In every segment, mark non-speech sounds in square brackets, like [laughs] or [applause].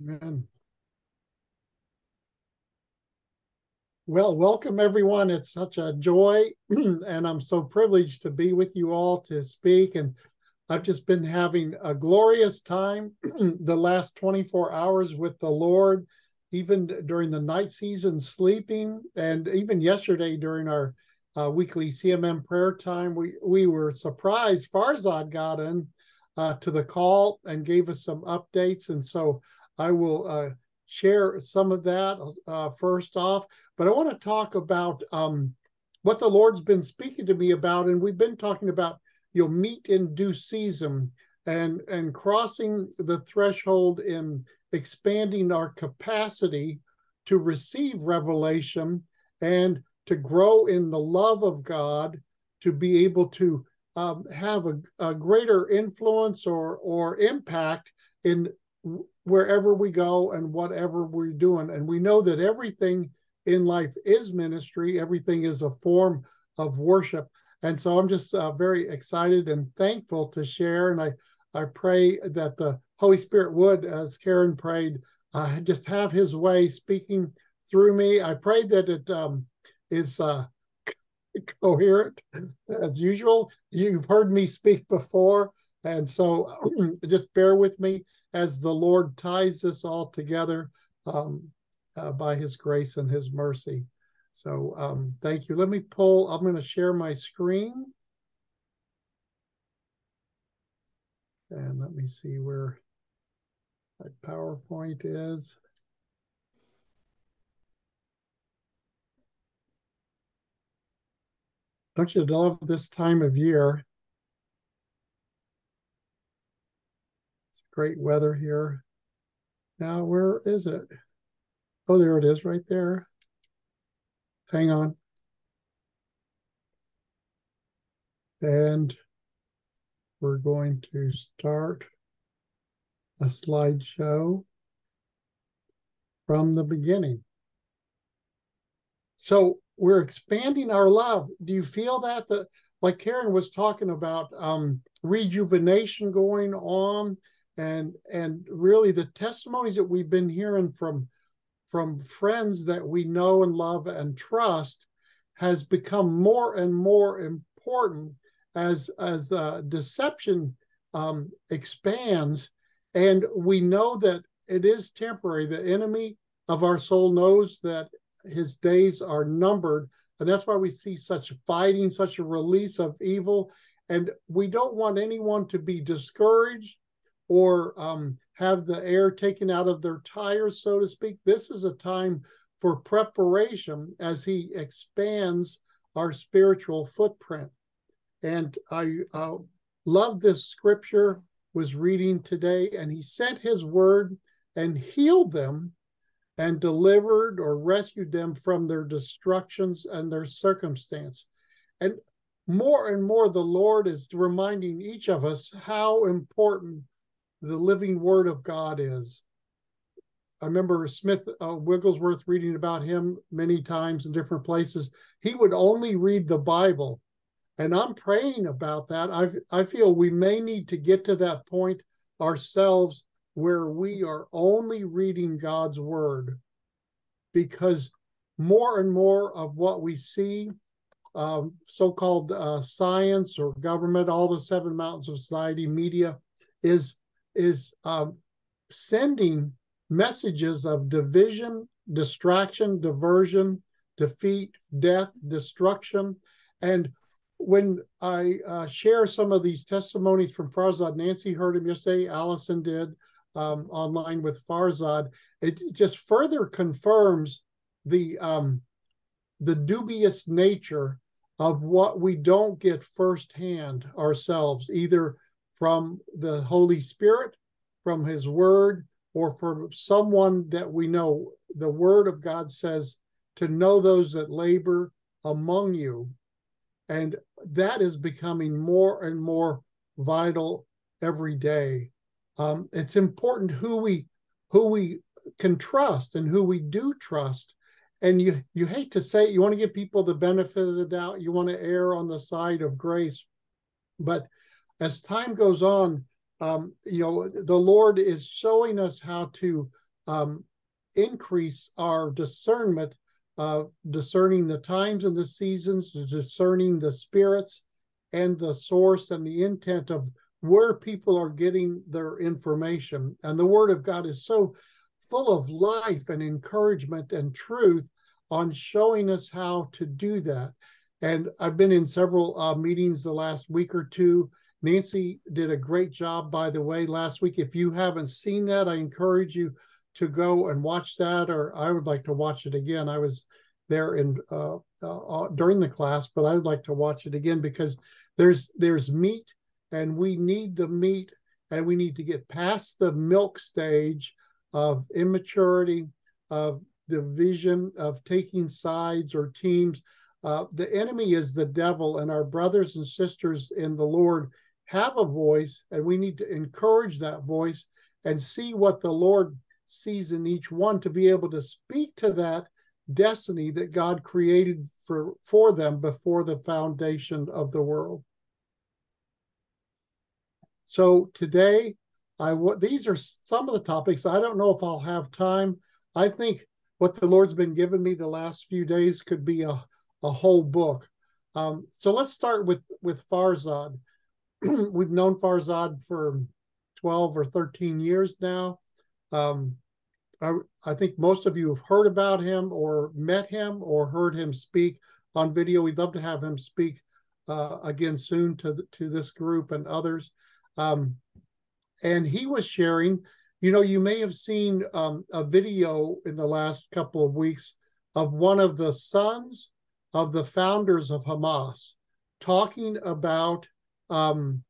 Amen. Well, welcome everyone. It's such a joy, [clears throat] and I'm so privileged to be with you all to speak. And I've just been having a glorious time [clears throat] the last 24 hours with the Lord, even during the night season, sleeping, and even yesterday during our uh, weekly CMM prayer time, we we were surprised. Farzad got in uh, to the call and gave us some updates, and so I will uh, share some of that uh, first off, but I want to talk about um, what the Lord's been speaking to me about, and we've been talking about you know meat in due season and and crossing the threshold in expanding our capacity to receive revelation and to grow in the love of God, to be able to um, have a, a greater influence or or impact in wherever we go and whatever we're doing. And we know that everything in life is ministry, everything is a form of worship. And so I'm just uh, very excited and thankful to share. And I, I pray that the Holy Spirit would, as Karen prayed, uh, just have his way speaking through me. I pray that it um, is uh, [laughs] coherent as usual. You've heard me speak before. And so [clears throat] just bear with me as the Lord ties this all together um, uh, by his grace and his mercy. So um, thank you. Let me pull, I'm going to share my screen. And let me see where my PowerPoint is. Don't you love this time of year? Great weather here. Now, where is it? Oh, there it is right there. Hang on. And we're going to start a slideshow from the beginning. So we're expanding our love. Do you feel that? The, like Karen was talking about um, rejuvenation going on and and really the testimonies that we've been hearing from from friends that we know and love and trust has become more and more important as as uh, deception um, expands. And we know that it is temporary. The enemy of our soul knows that his days are numbered and that's why we see such fighting such a release of evil. And we don't want anyone to be discouraged or um, have the air taken out of their tires, so to speak. This is a time for preparation as He expands our spiritual footprint. And I uh, love this scripture was reading today, and He sent His word and healed them and delivered or rescued them from their destructions and their circumstance. And more and more, the Lord is reminding each of us how important the living word of God is. I remember Smith uh, Wigglesworth reading about him many times in different places. He would only read the Bible. And I'm praying about that. I I feel we may need to get to that point ourselves where we are only reading God's word because more and more of what we see, um, so called uh, science or government, all the seven mountains of society, media, is is um, sending messages of division, distraction, diversion, defeat, death, destruction. And when I uh, share some of these testimonies from Farzad, Nancy heard him yesterday, Allison did um, online with Farzad, it just further confirms the um, the dubious nature of what we don't get firsthand ourselves, either from the Holy Spirit, from His Word, or from someone that we know. The Word of God says to know those that labor among you. And that is becoming more and more vital every day. Um, it's important who we who we can trust and who we do trust. And you you hate to say it, you want to give people the benefit of the doubt. You want to err on the side of grace, but as time goes on, um, you know, the Lord is showing us how to um, increase our discernment of discerning the times and the seasons, discerning the spirits and the source and the intent of where people are getting their information. And the Word of God is so full of life and encouragement and truth on showing us how to do that. And I've been in several uh, meetings the last week or two. Nancy did a great job, by the way, last week. If you haven't seen that, I encourage you to go and watch that, or I would like to watch it again. I was there in uh, uh, uh during the class, but I would like to watch it again because there's there's meat, and we need the meat, and we need to get past the milk stage of immaturity, of division, of taking sides or teams. Uh, the enemy is the devil, and our brothers and sisters in the Lord have a voice, and we need to encourage that voice and see what the Lord sees in each one to be able to speak to that destiny that God created for, for them before the foundation of the world. So today, I these are some of the topics. I don't know if I'll have time. I think what the Lord's been giving me the last few days could be a, a whole book. Um, so let's start with with Farzad. [clears throat] We've known Farzad for 12 or 13 years now. Um, I, I think most of you have heard about him or met him or heard him speak on video. We'd love to have him speak uh, again soon to the, to this group and others. Um, and he was sharing. You know, you may have seen um, a video in the last couple of weeks of one of the sons of the founders of Hamas talking about, um,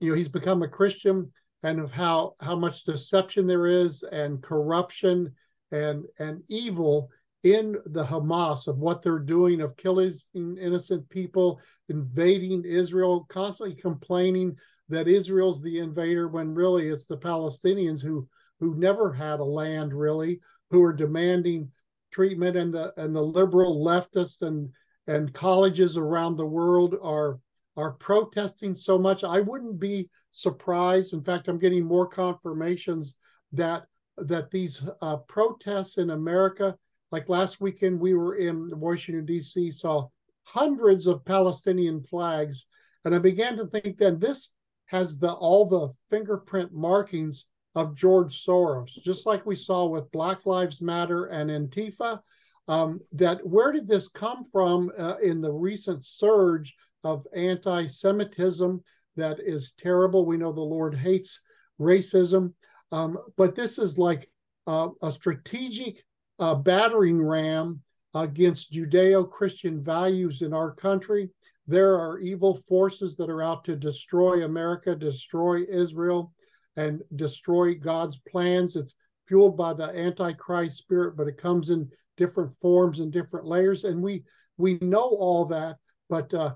you know, he's become a Christian and of how how much deception there is and corruption and and evil in the Hamas of what they're doing of killing innocent people, invading Israel, constantly complaining that Israel's the invader when really it's the Palestinians who who never had a land really, who are demanding treatment and the and the liberal leftists and and colleges around the world are are protesting so much. I wouldn't be surprised. In fact, I'm getting more confirmations that that these uh, protests in America, like last weekend, we were in Washington D.C., saw hundreds of Palestinian flags, and I began to think then this has the all the fingerprint markings of George Soros, just like we saw with Black Lives Matter and Antifa. Um, that where did this come from uh, in the recent surge of anti-Semitism that is terrible? We know the Lord hates racism, um, but this is like uh, a strategic uh, battering ram against Judeo-Christian values in our country. There are evil forces that are out to destroy America, destroy Israel, and destroy God's plans. It's fueled by the Antichrist spirit, but it comes in different forms and different layers. And we we know all that, but uh,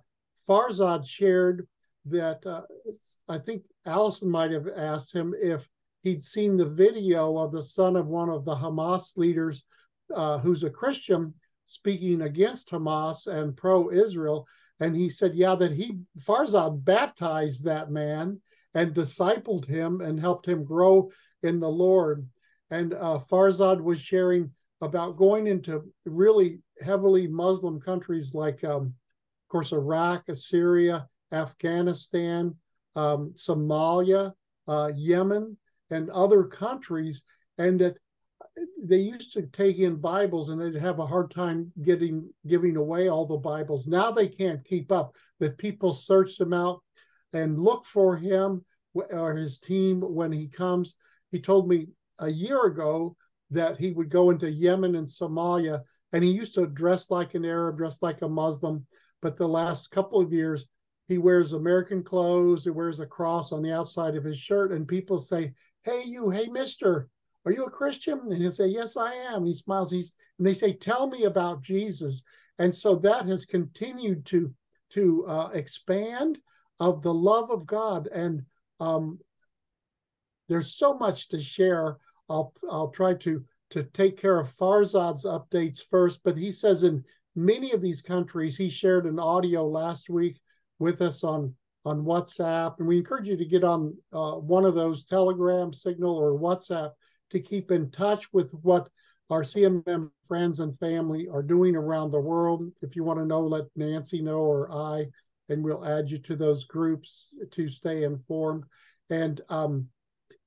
Farzad shared that uh, I think Allison might have asked him if he'd seen the video of the son of one of the Hamas leaders uh, who's a Christian speaking against Hamas and pro Israel. And he said, yeah, that he, Farzad baptized that man and discipled him and helped him grow in the Lord. And uh, Farzad was sharing about going into really heavily Muslim countries like, um, of course, Iraq, Assyria, Afghanistan, um, Somalia, uh, Yemen, and other countries, and that they used to take in Bibles and they'd have a hard time getting giving away all the Bibles. Now they can't keep up. That people search them out and look for him or his team when he comes. He told me a year ago that he would go into Yemen and Somalia, and he used to dress like an Arab, dress like a Muslim. But the last couple of years, he wears American clothes. He wears a cross on the outside of his shirt, and people say, "Hey, you, hey, Mister, are you a Christian?" And he'll say, "Yes, I am." And he smiles. He's and they say, "Tell me about Jesus." And so that has continued to to uh, expand of the love of God. And um, there's so much to share. I'll I'll try to to take care of Farzad's updates first, but he says in many of these countries, he shared an audio last week with us on on WhatsApp, and we encourage you to get on uh, one of those Telegram, Signal, or WhatsApp to keep in touch with what our CMM friends and family are doing around the world. If you want to know, let Nancy know or I, and we'll add you to those groups to stay informed. And um,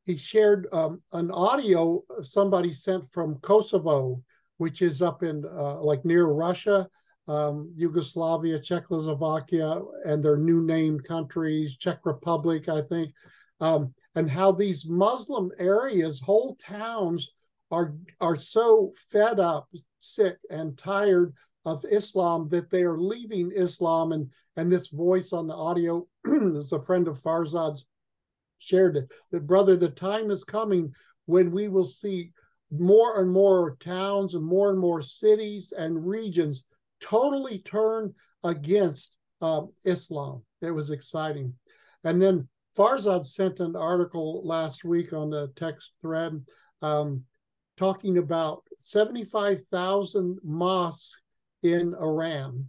he shared um, an audio somebody sent from Kosovo, which is up in uh, like near Russia, um, Yugoslavia, Czechoslovakia, and their new named countries, Czech Republic, I think, um, and how these Muslim areas, whole towns, are are so fed up, sick, and tired of Islam that they are leaving Islam. And and this voice on the audio [clears throat] is a friend of Farzad's shared it, that brother, the time is coming when we will see more and more towns and more and more cities and regions totally turn against uh, Islam. It was exciting. And then Farzad sent an article last week on the text thread um, talking about 75,000 mosques in Iran.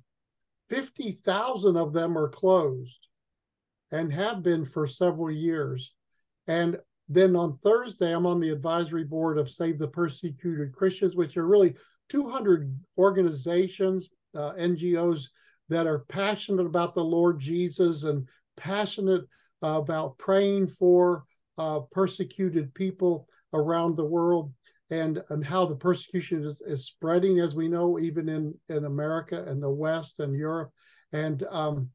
50,000 of them are closed and have been for several years. And then on Thursday, I'm on the advisory board of Save the Persecuted Christians, which are really 200 organizations, uh, NGOs that are passionate about the Lord Jesus and passionate uh, about praying for uh, persecuted people around the world and and how the persecution is, is spreading as we know even in in america and the west and europe. And um,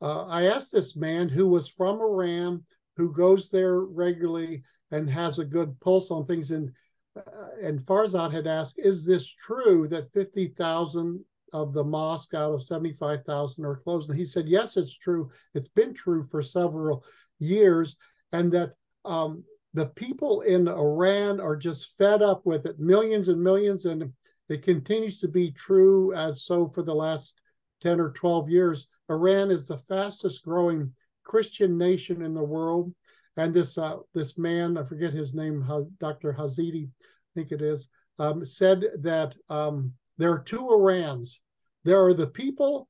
uh, i asked this man who was from iran who goes there regularly and has a good pulse on things. And uh, and farzad had asked is this true that 50000 of the mosque out of 75,000 are closed? And he said yes it's true. It's been true for several years and that um, the people in Iran are just fed up with it, millions and millions, and it continues to be true as so for the last 10 or 12 years. Iran is the fastest growing Christian nation in the world. And this uh, this man, I forget his name, Dr. Hazidi, I think it is, um, said that um, there are two Irans. There are the people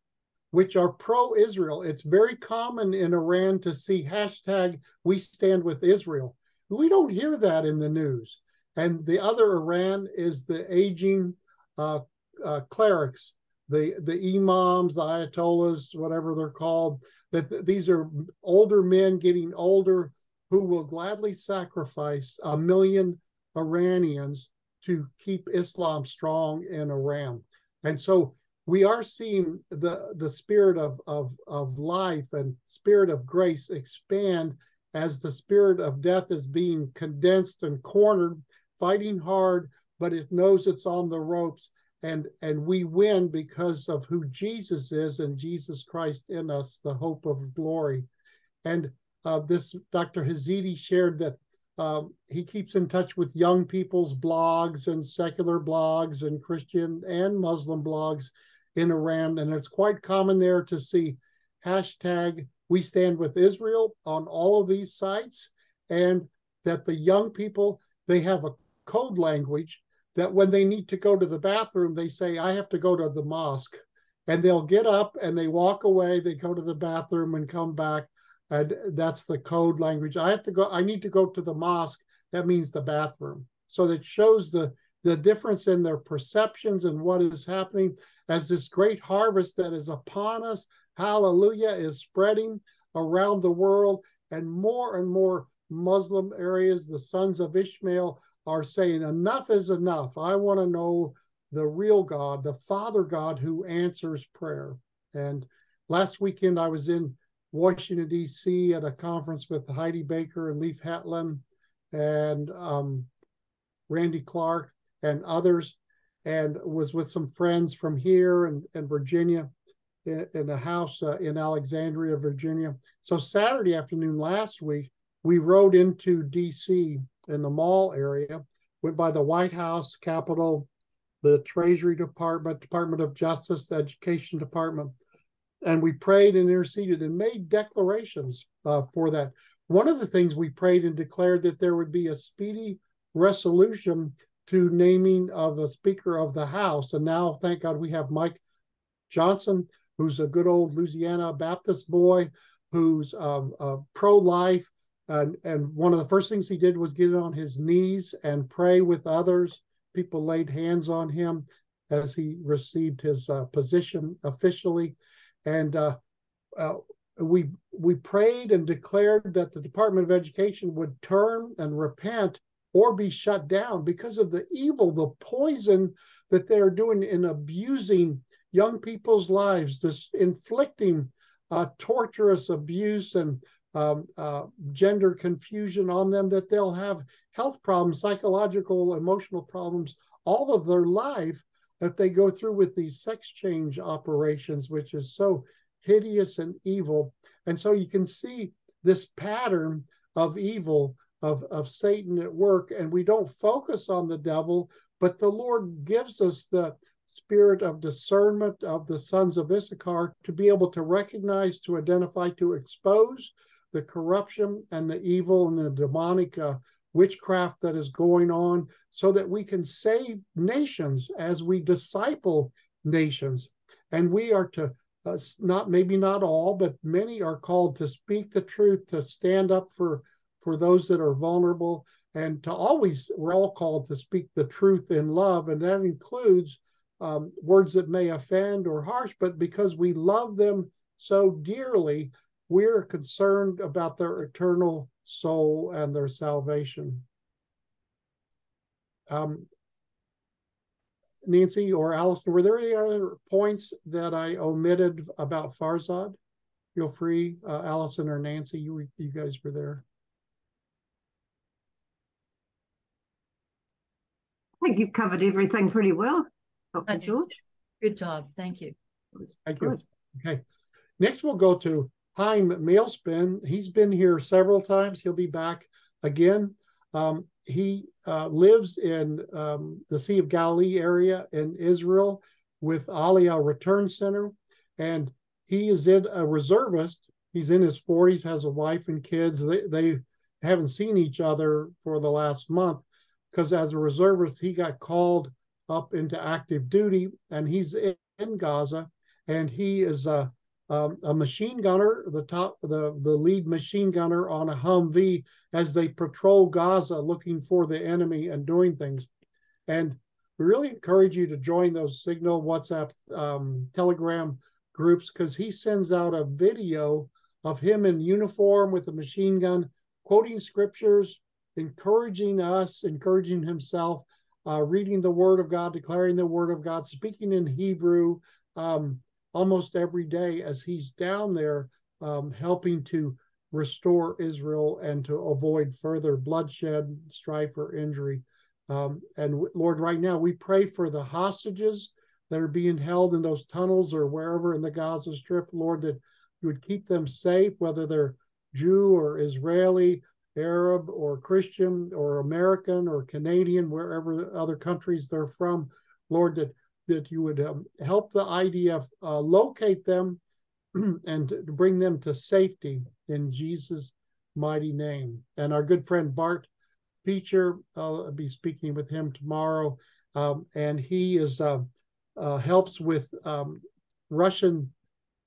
which are pro-Israel. It's very common in Iran to see hashtag We Stand with Israel. We don't hear that in the news. And the other Iran is the aging uh, uh, clerics, the the imams, the ayatollahs, whatever they're called. That th- these are older men getting older who will gladly sacrifice a million Iranians to keep Islam strong in Iran. And so we are seeing the the spirit of of of life and spirit of grace expand as the spirit of death is being condensed and cornered, fighting hard, but it knows it's on the ropes. And, and we win because of who Jesus is and Jesus Christ in us, the hope of glory. And uh, this Dr. Hazidi shared that um, he keeps in touch with young people's blogs and secular blogs and Christian and Muslim blogs in Iran. And it's quite common there to see hashtag we stand with Israel on all of these sites, and that the young people they have a code language that when they need to go to the bathroom, they say, I have to go to the mosque. And they'll get up and they walk away, they go to the bathroom and come back. And that's the code language. I have to go, I need to go to the mosque. That means the bathroom. So that shows the the difference in their perceptions and what is happening as this great harvest that is upon us hallelujah, is spreading around the world. And more and more Muslim areas, the sons of Ishmael, are saying, enough is enough. I want to know the real God, the Father God who answers prayer. And last weekend, I was in Washington, D.C. at a conference with Heidi Baker and Leif Hetland and um, Randy Clark and others, and was with some friends from here and, and Virginia in, in a house uh, in Alexandria, Virginia. So Saturday afternoon last week, we rode into D.C. in the mall area, went by the White House, Capitol, the Treasury Department, Department of Justice, the Education Department, and we prayed and interceded and made declarations uh, for that. One of the things we prayed and declared that there would be a speedy resolution to naming of a Speaker of the House. And now, thank God, we have Mike Johnson who's a good old Louisiana Baptist boy, who's um, uh, pro life And, and one of the first things he did was get on his knees and pray with others. People laid hands on him as he received his uh, position officially. And uh, uh, we we prayed and declared that the Department of Education would turn and repent or be shut down because of the evil, the poison that they are doing in abusing young people's lives, this inflicting uh, torturous abuse and um, uh, gender confusion on them, that they'll have health problems, psychological, emotional problems all of their life if they go through with these sex change operations, which is so hideous and evil. And so you can see this pattern of evil of, of Satan at work, and we don't focus on the devil, but the Lord gives us the spirit of discernment of the sons of Issachar to be able to recognize, to identify, to expose the corruption and the evil and the demonic uh, witchcraft that is going on so that we can save nations as we disciple nations. And we are to uh, not maybe not all, but many are called to speak the truth, to stand up for for those that are vulnerable, and to always we're all called to speak the truth in love, and that includes um, words that may offend or harsh, but because we love them so dearly, we're concerned about their eternal soul and their salvation. Um, Nancy or Allison, were there any other points that I omitted about Farzad? Feel free, uh, Allison or Nancy, you you guys were there. I think you've covered everything pretty well, Dr. George. Good job. Thank you. Thank good. you. Okay. Next, we'll go to Chaim Malespin. He's been here several times. He'll be back again. Um, he uh, lives in um, the Sea of Galilee area in Israel with Aliyah Return Center. And he is in a reservist. He's in his 40s, has a wife and kids. They, they haven't seen each other for the last month because as a reservist, he got called up into active duty and he's in, in Gaza and he is a, um, a machine gunner, the top, the, the lead machine gunner on a Humvee as they patrol Gaza looking for the enemy and doing things. And we really encourage you to join those Signal, WhatsApp, um, Telegram groups because he sends out a video of him in uniform with a machine gun, quoting scriptures, encouraging us, encouraging himself, uh, reading the Word of God, declaring the Word of God, speaking in Hebrew um, almost every day as he's down there um, helping to restore Israel and to avoid further bloodshed, strife, or injury. Um, and Lord, right now we pray for the hostages that are being held in those tunnels or wherever in the Gaza Strip, Lord, that you would keep them safe, whether they're Jew or Israeli Arab or Christian or American or Canadian, wherever other countries they're from, Lord, that that you would um, help the IDF uh, locate them [clears throat] and bring them to safety in Jesus' mighty name. And our good friend Bart Peacher, I'll be speaking with him tomorrow, um, and he is uh, uh, helps with um, Russian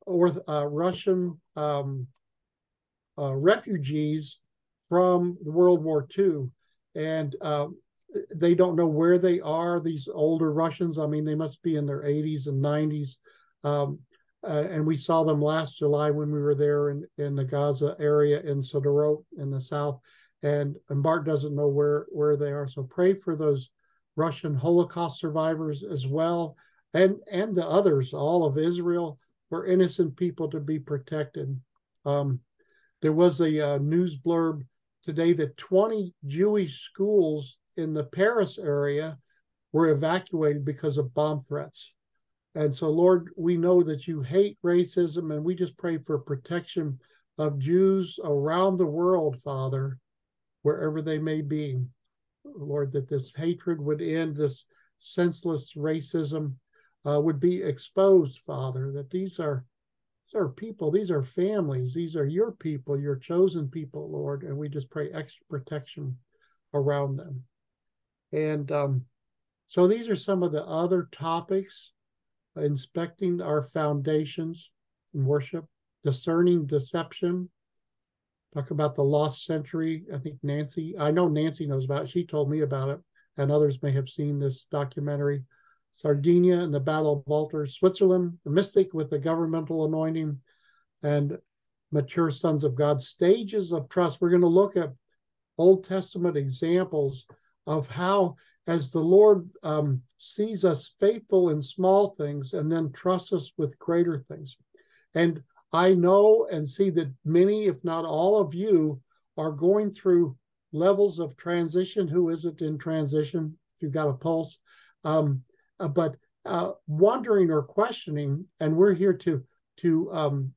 or uh, Russian um, uh, refugees from World War II, and uh, they don't know where they are. These older Russians, I mean, they must be in their 80s and 90s. Um, uh, and we saw them last July when we were there in, in the Gaza area in Sderot in the south. And, and Bart doesn't know where, where they are. So pray for those Russian Holocaust survivors as well, and, and the others, all of Israel, for innocent people to be protected. Um, there was a uh, news blurb today that 20 Jewish schools in the Paris area were evacuated because of bomb threats. And so, Lord, we know that you hate racism, and we just pray for protection of Jews around the world, Father, wherever they may be. Lord, that this hatred would end, this senseless racism uh, would be exposed, Father, that these are these are people, these are families, these are your people, your chosen people, Lord, and we just pray extra protection around them. And um, so these are some of the other topics inspecting our foundations in worship, discerning deception, talk about the lost century. I think Nancy, I know Nancy knows about it. She told me about it, and others may have seen this documentary. Sardinia and the Battle of Walter, Switzerland, the mystic with the governmental anointing, and mature sons of God, stages of trust. We're going to look at Old Testament examples of how, as the Lord um, sees us faithful in small things and then trusts us with greater things. And I know and see that many, if not all of you, are going through levels of transition. Who isn't in transition? If you've got a pulse, um, uh, but uh, wondering or questioning, and we're here to to um,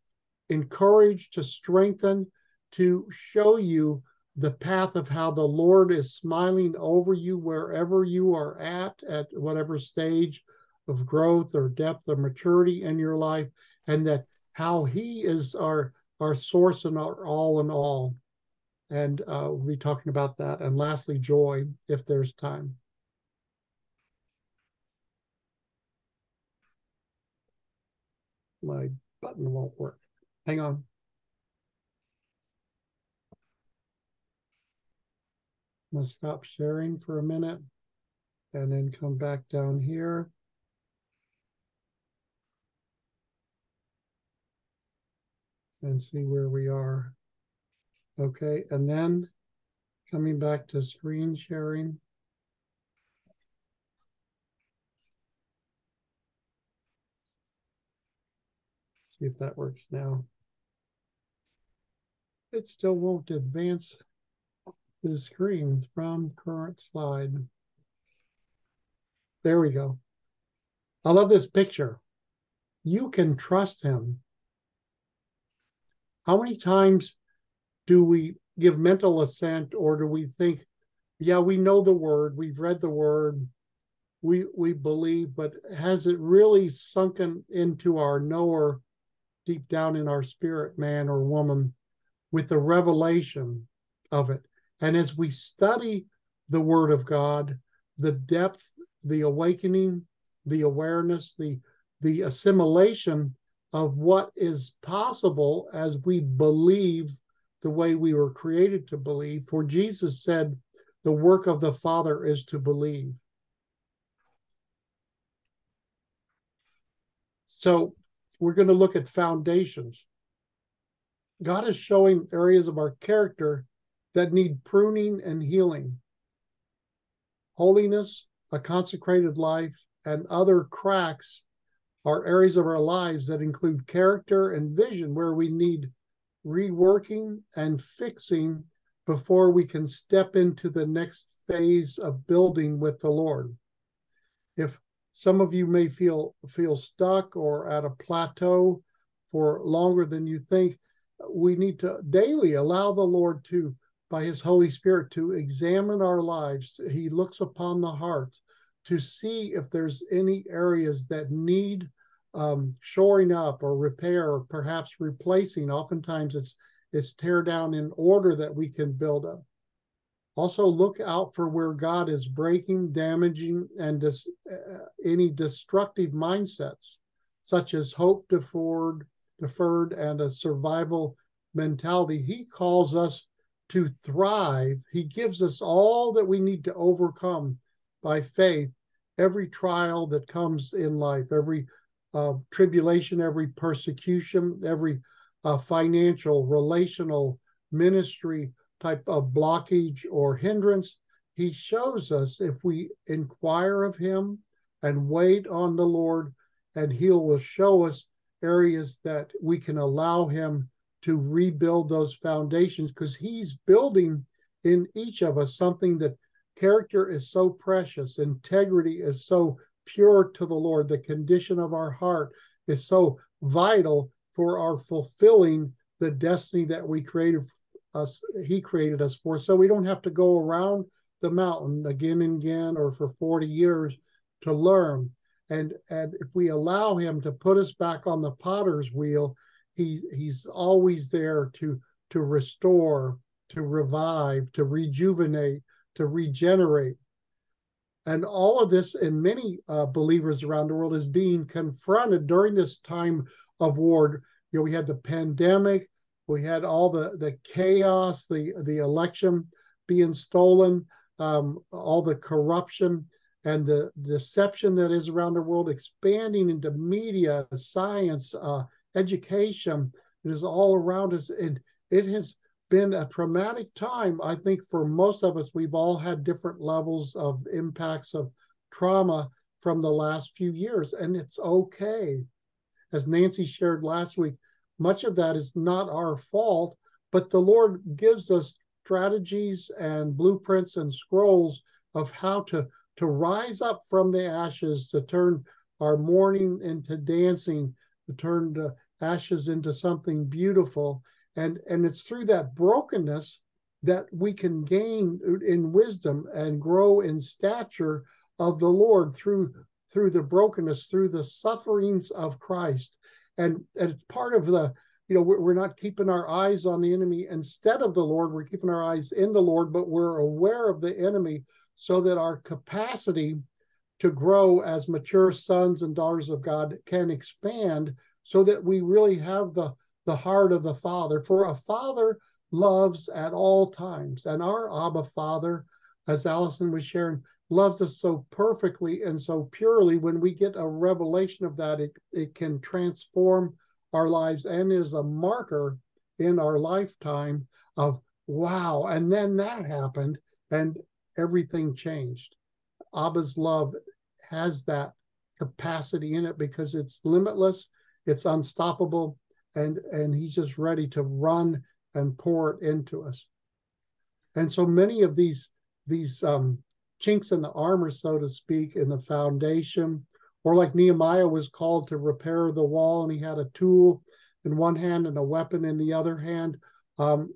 encourage, to strengthen, to show you the path of how the Lord is smiling over you wherever you are at, at whatever stage of growth or depth or maturity in your life, and that how He is our our source and our all in all. And uh, we'll be talking about that. And lastly, joy, if there's time. My button won't work. Hang on. I'm gonna stop sharing for a minute and then come back down here. And see where we are. Okay, and then coming back to screen sharing. See if that works now. It still won't advance the screen from current slide. There we go. I love this picture. You can trust him. How many times do we give mental assent or do we think, yeah, we know the word, we've read the word, we we believe, but has it really sunken into our knower deep down in our spirit, man or woman, with the revelation of it? And as we study the Word of God, the depth, the awakening, the awareness, the the assimilation of what is possible as we believe the way we were created to believe. For Jesus said, the work of the Father is to believe. So we're going to look at foundations. God is showing areas of our character that need pruning and healing. Holiness, a consecrated life, and other cracks are areas of our lives that include character and vision where we need reworking and fixing before we can step into the next phase of building with the Lord. If some of you may feel feel stuck or at a plateau for longer than you think, we need to daily allow the Lord to by his Holy Spirit to examine our lives. He looks upon the heart to see if there's any areas that need um, shoring up or repair or perhaps replacing. Oftentimes it's it's tear down in order that we can build up. Also, look out for where God is breaking, damaging, and dis, uh, any destructive mindsets, such as hope deferred, deferred, and a survival mentality. He calls us to thrive. He gives us all that we need to overcome by faith every trial that comes in life, every uh, tribulation, every persecution, every uh, financial, relational, ministry type of blockage or hindrance. He shows us if we inquire of Him and wait on the Lord, and He will show us areas that we can allow Him to rebuild those foundations because he's building in each of us something that character is so precious, integrity is so pure to the Lord, the condition of our heart is so vital for our fulfilling the destiny that we created us he created us for. So we don't have to go around the mountain again and again or for 40 years to learn. And and if we allow him to put us back on the potter's wheel he he's always there to to restore to revive to rejuvenate to regenerate. And all of this and many uh, believers around the world is being confronted during this time of war. You know we had the pandemic we had all the the chaos, the the election being stolen, um, all the corruption and the deception that is around the world, expanding into media, science, uh, education. It is all around us, and it has been a traumatic time. I think for most of us, we've all had different levels of impacts of trauma from the last few years, and it's okay. As Nancy shared last week, much of that is not our fault, but the Lord gives us strategies and blueprints and scrolls of how to to rise up from the ashes to turn our mourning into dancing to turn ashes into something beautiful. And and it's through that brokenness that we can gain in wisdom and grow in stature of the lord through through the brokenness through the sufferings of christ. And, and it's part of the you know we're, we're not keeping our eyes on the enemy instead of the lord. We're keeping our eyes in the lord but we're aware of the enemy so that our capacity to grow as mature sons and daughters of god can expand so that we really have the the heart of the Father. For a father loves at all times. And our Abba Father, as Allison was sharing, loves us so perfectly and so purely. When we get a revelation of that, it, it can transform our lives and is a marker in our lifetime of wow. And then that happened and everything changed. Abba's love has that capacity in it because it's limitless, it's unstoppable, and and he's just ready to run and pour it into us. And so many of these these um, chinks in the armor so to speak in the foundation or like nehemiah was called to repair the wall and he had a tool in one hand and a weapon in the other hand um,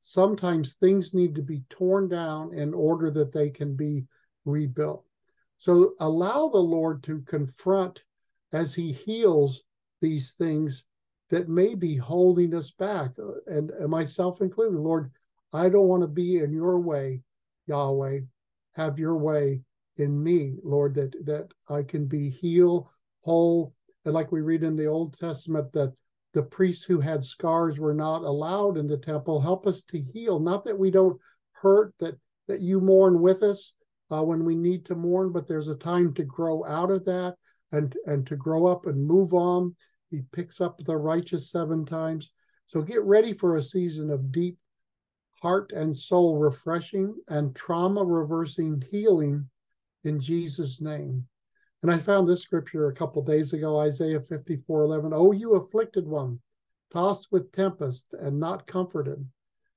sometimes things need to be torn down in order that they can be rebuilt. So allow the lord to confront as he heals these things that may be holding us back, uh, and, and myself included. Lord, I don't want to be in your way, Yahweh. Have your way in me, Lord, that that I can be healed, whole, and like we read in the Old Testament that the priests who had scars were not allowed in the temple. Help us to heal, not that we don't hurt, that that you mourn with us uh, when we need to mourn, but there's a time to grow out of that and and to grow up and move on he picks up the righteous seven times. So get ready for a season of deep heart and soul refreshing and trauma reversing healing in Jesus' name. And I found this scripture a couple days ago, Isaiah 54 11. Oh, you afflicted one, tossed with tempest and not comforted.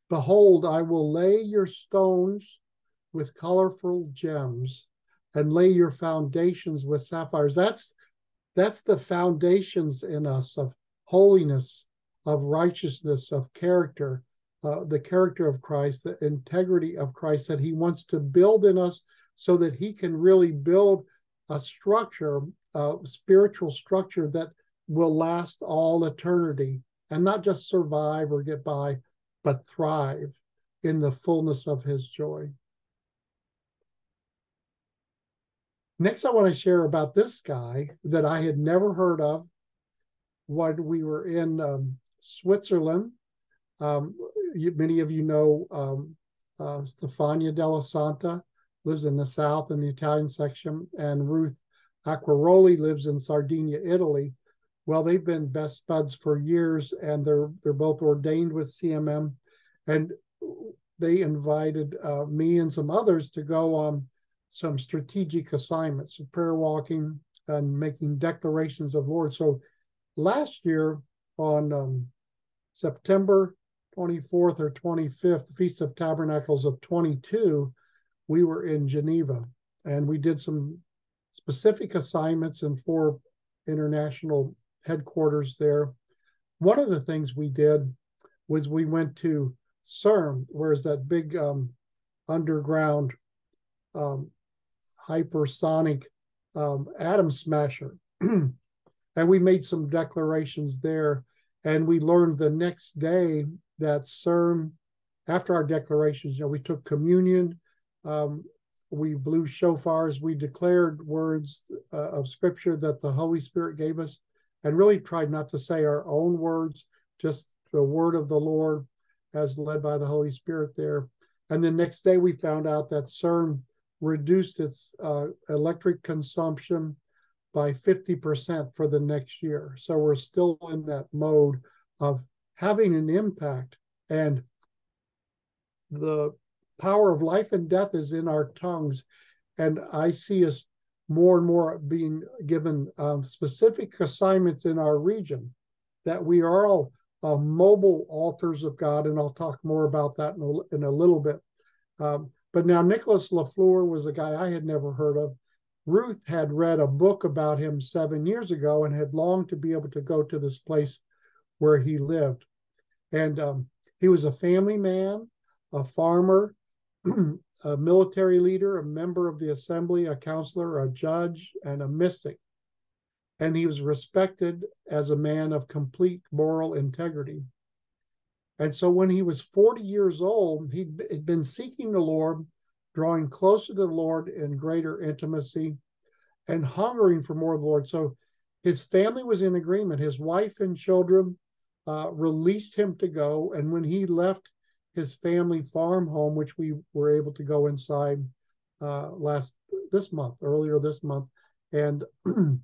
Behold, I will lay your stones with colorful gems and lay your foundations with sapphires. That's that's the foundations in us of holiness, of righteousness, of character, uh, the character of Christ, the integrity of Christ that he wants to build in us so that he can really build a structure, a spiritual structure that will last all eternity and not just survive or get by, but thrive in the fullness of his joy. Next, I want to share about this guy that I had never heard of when we were in um, Switzerland. Um, you, many of you know um, uh, Stefania Della Santa lives in the south in the Italian section, and Ruth Acquaroli lives in Sardinia, Italy. Well, they've been best buds for years, and they're they're both ordained with CMM, and they invited uh, me and some others to go on some strategic assignments, of prayer walking and making declarations of Lord. So last year on um, September 24th or 25th, the Feast of Tabernacles of 22, we were in Geneva and we did some specific assignments in four international headquarters there. One of the things we did was we went to CERN, where's that big um, underground um, hypersonic um, atom smasher. [clears throat] and we made some declarations there. And we learned the next day that CERN, after our declarations, you know, we took communion, um, we blew shofars, we declared words uh, of scripture that the Holy Spirit gave us, and really tried not to say our own words, just the word of the Lord as led by the Holy Spirit there. And the next day we found out that CERN reduced its uh, electric consumption by 50% for the next year. So we're still in that mode of having an impact. And the power of life and death is in our tongues. And I see us more and more being given um, specific assignments in our region that we are all uh, mobile altars of God. And I'll talk more about that in a, in a little bit. Um, but now, Nicholas LaFleur was a guy I had never heard of. Ruth had read a book about him seven years ago and had longed to be able to go to this place where he lived. And um, he was a family man, a farmer, [clears throat] a military leader, a member of the assembly, a counselor, a judge, and a mystic. And he was respected as a man of complete moral integrity. And so when he was 40 years old, he'd been seeking the Lord, drawing closer to the Lord in greater intimacy and hungering for more of the Lord. So his family was in agreement. His wife and children uh, released him to go. And when he left his family farm home, which we were able to go inside uh, last this month, earlier this month, and [clears throat]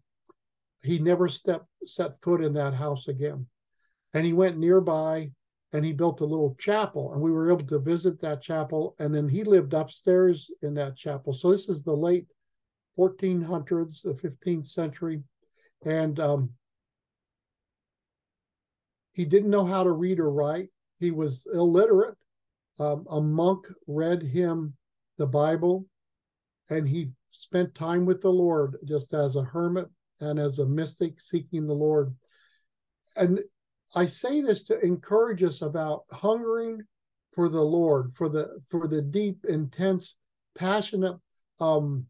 he never stepped set foot in that house again. And he went nearby and he built a little chapel, and we were able to visit that chapel. And then he lived upstairs in that chapel. So this is the late 1400s, the 15th century, and um, he didn't know how to read or write. He was illiterate, um, a monk read him the Bible, and he spent time with the Lord just as a hermit and as a mystic seeking the Lord. And I say this to encourage us about hungering for the Lord, for the for the deep, intense, passionate um,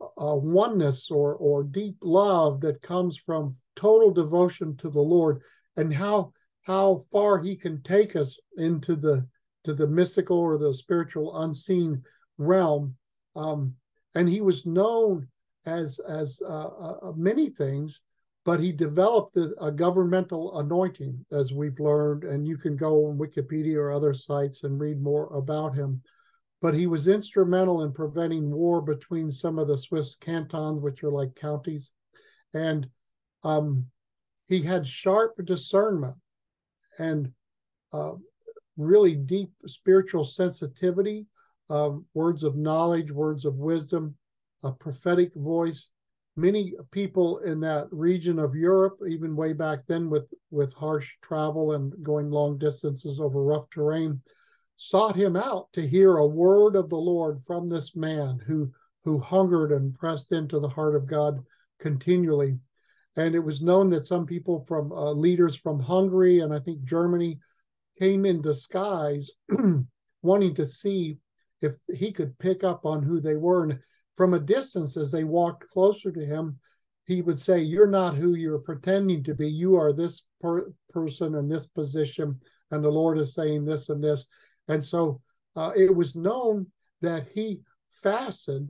uh, oneness or or deep love that comes from total devotion to the Lord, and how how far He can take us into the to the mystical or the spiritual unseen realm. Um, and he was known as as uh, uh, many things, but he developed a, governmental anointing, as we've learned. And you can go on Wikipedia or other sites and read more about him. But he was instrumental in preventing war between some of the Swiss cantons, which are like counties, and um, he had sharp discernment and uh, really deep spiritual sensitivity, um, words of knowledge, words of wisdom, a prophetic voice. Many people in that region of Europe, even way back then with, with harsh travel and going long distances over rough terrain, sought him out to hear a word of the Lord from this man who, who hungered and pressed into the heart of God continually. And it was known that some people from uh, leaders from Hungary and I think Germany came in disguise, [clears throat] wanting to see if he could pick up on who they were. And from a distance, as they walked closer to him, he would say, You're not who you're pretending to be. You are this per- person in this position, and the Lord is saying this and this. And so uh, it was known that he fasted,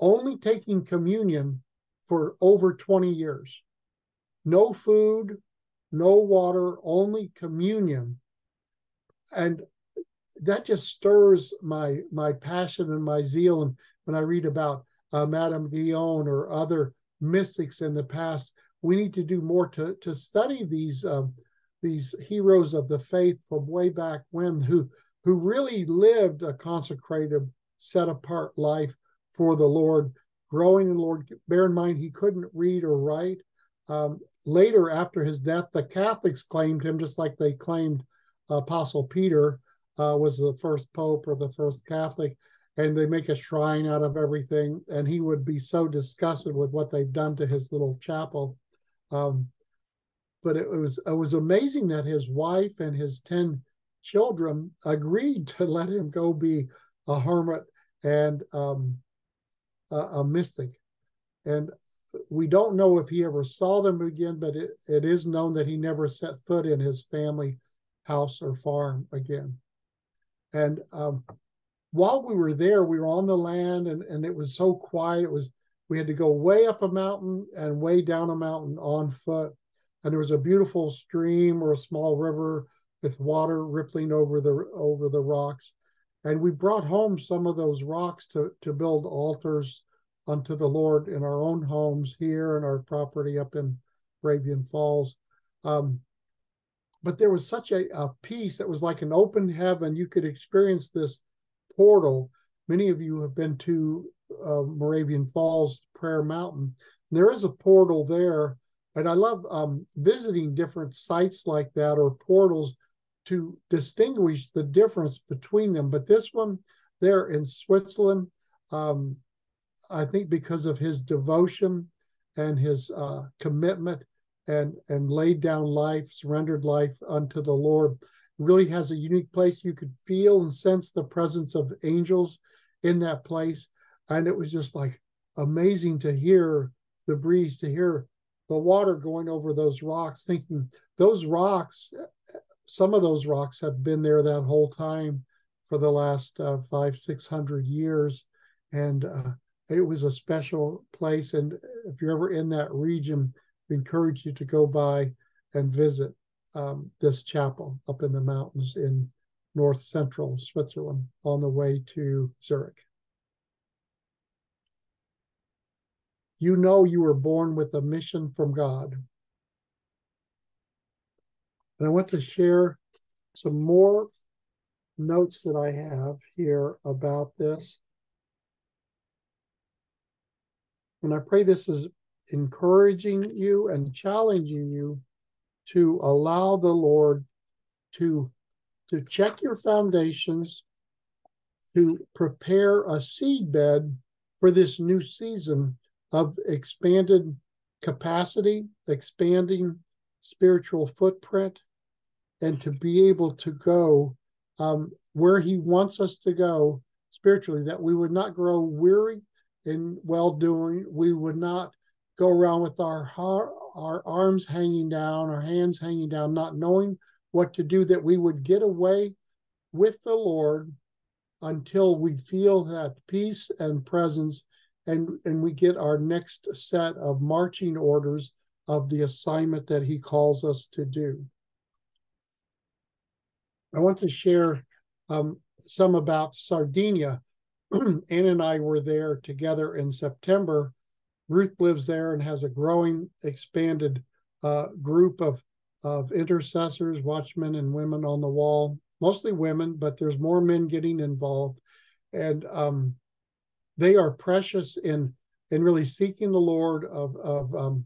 only taking communion for over 20 years. No food, no water, only communion and that just stirs my my passion and my zeal. And when I read about uh, Madame Guyon or other mystics in the past, we need to do more to to study these um, these heroes of the faith from way back when who who really lived a consecrated, set apart life for the Lord, growing in the Lord. Bear in mind he couldn't read or write. Um, later, after his death, the Catholics claimed him just like they claimed Apostle Peter uh, was the first pope or the first Catholic, and they make a shrine out of everything. And he would be so disgusted with what they've done to his little chapel. Um, but it was it was amazing that his wife and his ten children agreed to [laughs] let him go be a hermit and um, a, a mystic. And we don't know if he ever saw them again, but it, it is known that he never set foot in his family house or farm again. And um, while we were there, we were on the land and, and it was so quiet. It was, we had to go way up a mountain and way down a mountain on foot. and there was a beautiful stream or a small river with water rippling over the over the rocks. And we brought home some of those rocks to, to build altars unto the Lord in our own homes here and our property up in Moravian Falls. Um, but there was such a, a peace that was like an open heaven. You could experience this portal. Many of you have been to uh, Moravian Falls, Prayer Mountain. There is a portal there. And I love um, visiting different sites like that or portals to distinguish the difference between them. But this one there in Switzerland, um, I think because of his devotion and his uh, commitment and and laid down life, surrendered life unto the Lord, really has a unique place. You could feel and sense the presence of angels in that place, and it was just like amazing to hear the breeze, to hear the water going over those rocks. Thinking those rocks, some of those rocks have been there that whole time for the last uh, five six hundred years, and uh, it was a special place. And if you're ever in that region, we encourage you to go by and visit um, this chapel up in the mountains in north central Switzerland on the way to Zurich. You know you were born with a mission from God. And I want to share some more notes that I have here about this. And I pray this is encouraging you and challenging you to allow the Lord to, to check your foundations, to prepare a seed bed for this new season of expanded capacity, expanding spiritual footprint, and to be able to go um, where He wants us to go spiritually, that we would not grow weary in well doing, we would not go around with our our arms hanging down, our hands hanging down, not knowing what to do, that we would get away with the Lord until we feel that peace and presence and, and we get our next set of marching orders of the assignment that he calls us to do. I want to share um, some about Sardinia. [clears throat] Ann and I were there together in September Ruth lives there and has a growing, expanded uh, group of of intercessors, watchmen, and women on the wall. Mostly women, but there's more men getting involved, and um, they are precious in in really seeking the Lord of of um,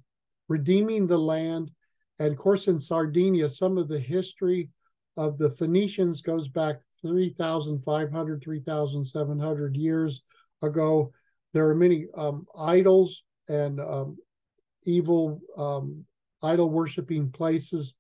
redeeming the land. And of course, in Sardinia, some of the history of the Phoenicians goes back 3,500, 3,700 years ago. There are many um, idols and um, evil um, idol worshiping places,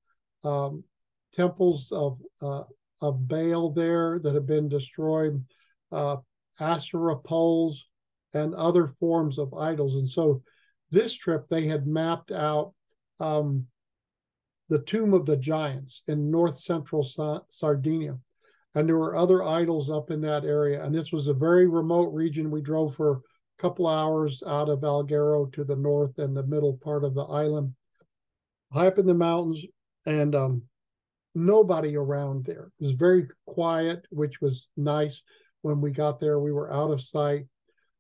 um, temples of uh, of Baal there that have been destroyed, uh, Asherah poles, and other forms of idols. And so, this trip they had mapped out um, the tomb of the giants in north central Sa- Sardinia. And there were other idols up in that area. And this was a very remote region. We drove for couple hours out of Alghero to the north and the middle part of the island, high up in the mountains, and um, nobody around there. It was very quiet, which was nice. When we got there, we were out of sight,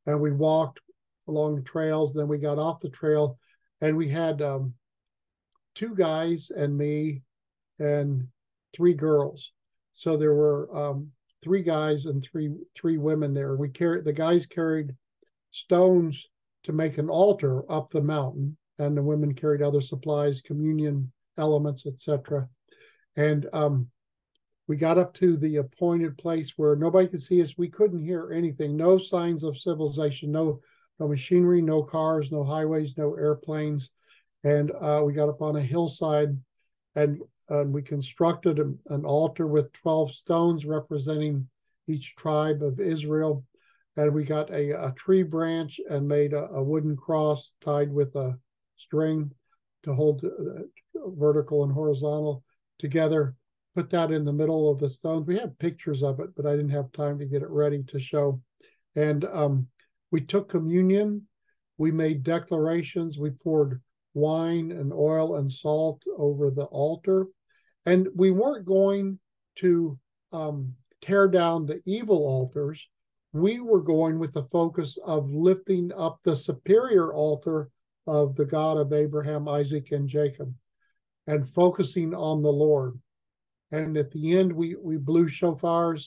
and we walked along trails. Then we got off the trail, and we had um, two guys and me, and three girls. So there were um, three guys and three three women there. We carried the guys carried stones to make an altar up the mountain, and the women carried other supplies, communion elements, etc. And um, we got up to the appointed place where nobody could see us. We couldn't hear anything. No signs of civilization. No, no machinery. No cars. No highways. No airplanes. And uh, we got up on a hillside, and and we constructed a, an altar with twelve stones representing each tribe of Israel and we got a, a tree branch and made a, a, wooden cross tied with a string to hold uh, vertical and horizontal together. Put that in the middle of the stones. We have pictures of it, but I didn't have time to get it ready to show. And um, we took communion. We made declarations. We poured wine and oil and salt over the altar. And we weren't going to um, tear down the evil altars. We were going with the focus of lifting up the superior altar of the God of Abraham, Isaac, and Jacob and focusing on the Lord. And at the end, we, we blew shofars,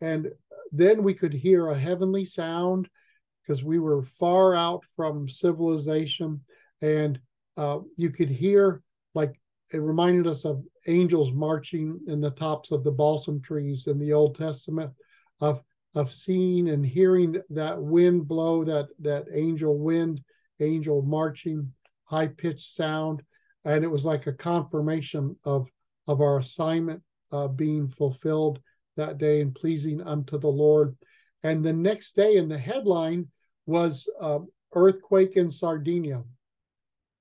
and then we could hear a heavenly sound because we were far out from civilization. And uh, you could hear, like, it reminded us of angels marching in the tops of the balsam trees in the Old Testament, of of seeing and hearing that wind blow, that that angel wind, angel marching, high pitched sound, and it was like a confirmation of of our assignment uh, being fulfilled that day and pleasing unto the Lord. And the next day in the headline was uh, earthquake in Sardinia,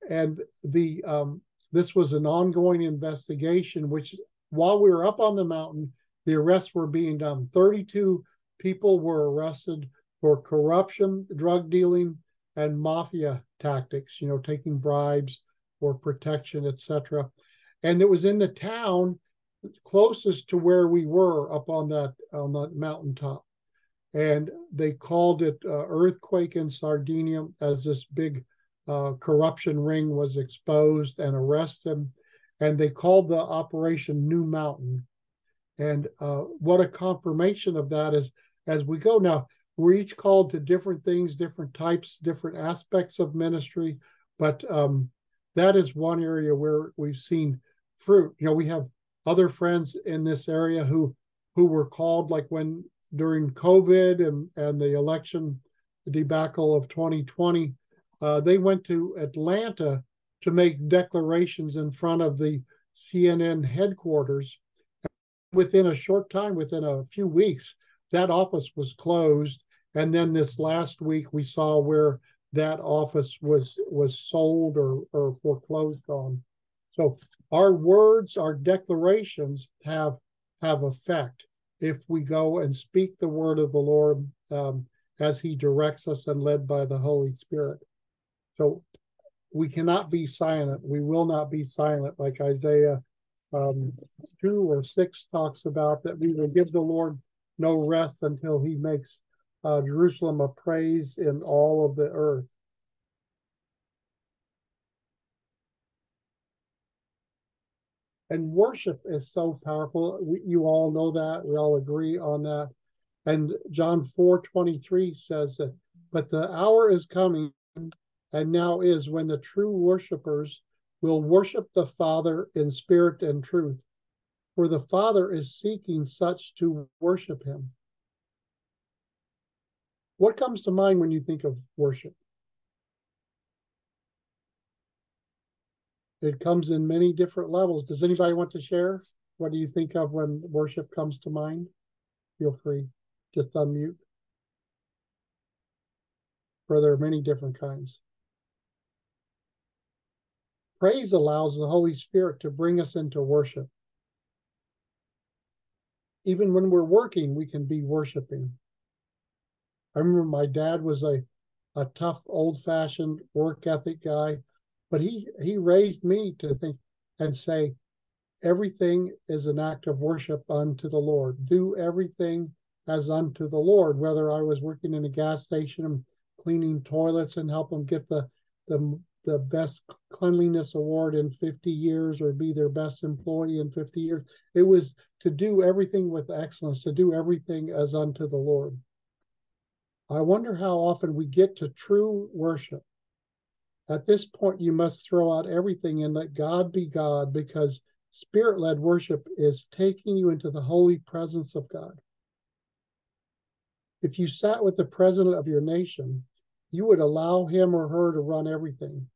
and the um, this was an ongoing investigation. Which while we were up on the mountain, the arrests were being done. Thirty-two people were arrested for corruption, drug dealing, and mafia tactics. You know, taking bribes or protection, etc. And it was in the town closest to where we were up on that on that mountaintop and they called it uh, earthquake in sardinia as this big uh, corruption ring was exposed and arrested and they called the operation new mountain and uh, what a confirmation of that is as we go now we're each called to different things different types different aspects of ministry but um, that is one area where we've seen fruit you know we have other friends in this area who who were called like when during COVID and and the election debacle of 2020, uh, they went to Atlanta to make declarations in front of the CNN headquarters. Within a short time, within a few weeks, that office was closed. And then this last week, we saw where that office was was sold or, or foreclosed on. So our words, our declarations have have effect if we go and speak the word of the Lord um, as He directs us and led by the Holy Spirit. So we cannot be silent. We will not be silent, like Isaiah um, 2 or 6 talks about, that we will give the Lord no rest until He makes uh, Jerusalem a praise in all of the earth. and worship is so powerful. We, you all know that. We all agree on that. And John 4 23 says that, but the hour is coming, and now is when the true worshipers will worship the Father in spirit and truth, for the Father is seeking such to worship him. What comes to mind when you think of worship? It comes in many different levels. Does anybody want to share? What do you think of when worship comes to mind? Feel free. Just unmute. For there are many different kinds. Praise allows the Holy Spirit to bring us into worship. Even when we're working, we can be worshiping. I remember my dad was a, a tough, old fashioned work ethic guy but he he raised me to think and say, everything is an act of worship unto the Lord. Do everything as unto the Lord. Whether I was working in a gas station and cleaning toilets and help them get the the the best cleanliness award in 50 years or be their best employee in 50 years. It was to do everything with excellence, to do everything as unto the Lord. I wonder how often we get to true worship at this point, you must throw out everything and let God be God because spirit led worship is taking you into the holy presence of God. If you sat with the president of your nation, you would allow him or her to run everything.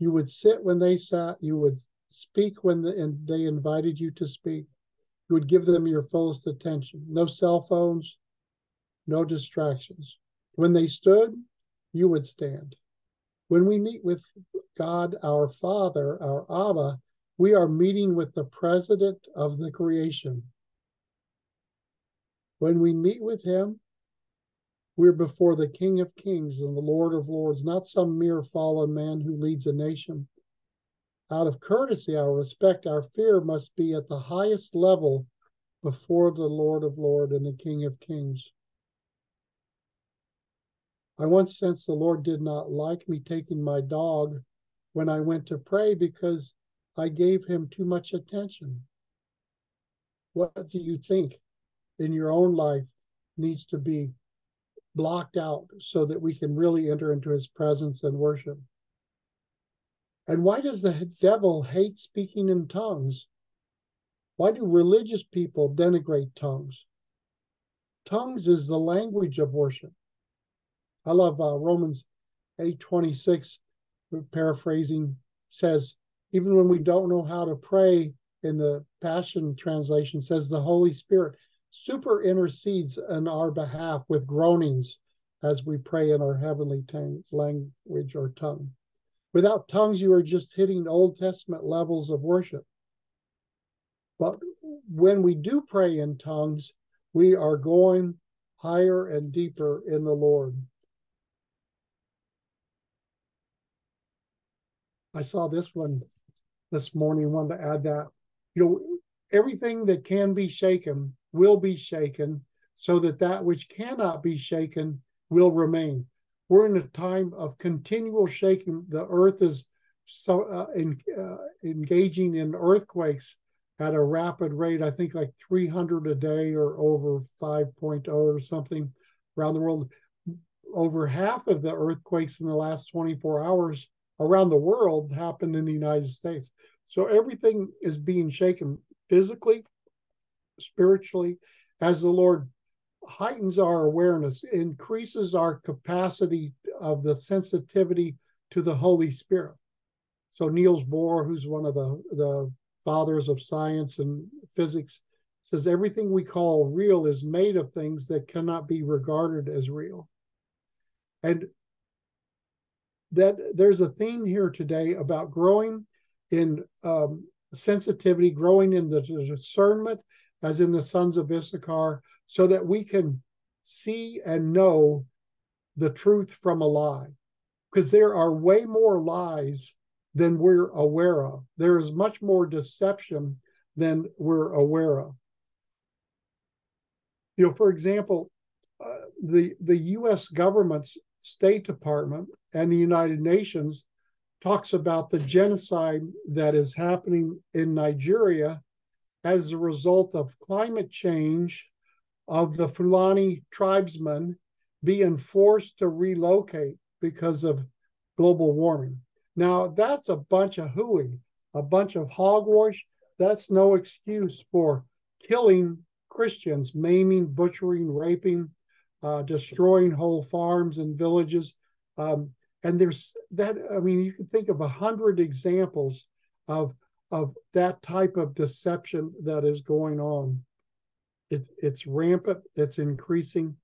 You would sit when they sat, you would speak when the, and they invited you to speak. You would give them your fullest attention. No cell phones, no distractions. When they stood, you would stand. When we meet with God, our Father, our Abba, we are meeting with the president of the creation. When we meet with him, We're before the King of Kings and the Lord of Lords, not some mere fallen man who leads a nation. Out of courtesy, our respect, our fear must be at the highest level before the Lord of Lords and the King of Kings. I once sensed the Lord did not like me taking my dog when I went to pray because I gave him too much attention. What do you think in your own life needs to be blocked out so that we can really enter into his presence and worship? And why does the devil hate speaking in tongues? Why do religious people denigrate tongues? Tongues is the language of worship. I love uh, Romans 8:26 paraphrasing says even when we don't know how to pray in the passion translation says the holy spirit super intercedes on our behalf with groanings as we pray in our heavenly tongues, language or tongue. Without tongues you are just hitting old testament levels of worship. But when we do pray in tongues we are going higher and deeper in the lord. I saw this one this morning, wanted to add that. You know, everything that can be shaken will be shaken, so that that which cannot be shaken will remain. We're in a time of continual shaking. The earth is so uh, in, uh, engaging in earthquakes at a rapid rate. I think like 300 a day or over 5.0 or something around the world. Over half of the earthquakes in the last 24 hours around the world happened in the United States. So everything is being shaken physically, spiritually, as the Lord heightens our awareness, increases our capacity of the sensitivity to the Holy Spirit. So Niels Bohr, who's one of the, the fathers of science and physics, says everything we call real is made of things that cannot be regarded as real. And that there's a theme here today about growing in um, sensitivity, growing in the discernment, as in the sons of Issachar, so that we can see and know the truth from a lie. Because there are way more lies than we're aware of. There is much more deception than we're aware of. You know, for example, uh, the the U.S. government's State Department and the United Nations talks about the genocide that is happening in Nigeria as a result of climate change of the Fulani tribesmen being forced to relocate because of global warming. Now, that's a bunch of hooey, a bunch of hogwash. That's no excuse for killing Christians, maiming, butchering, raping, uh, destroying whole farms and villages. Um, and there's that. I mean, you can think of a hundred examples of of that type of deception that is going on. It, it's rampant. It's increasing.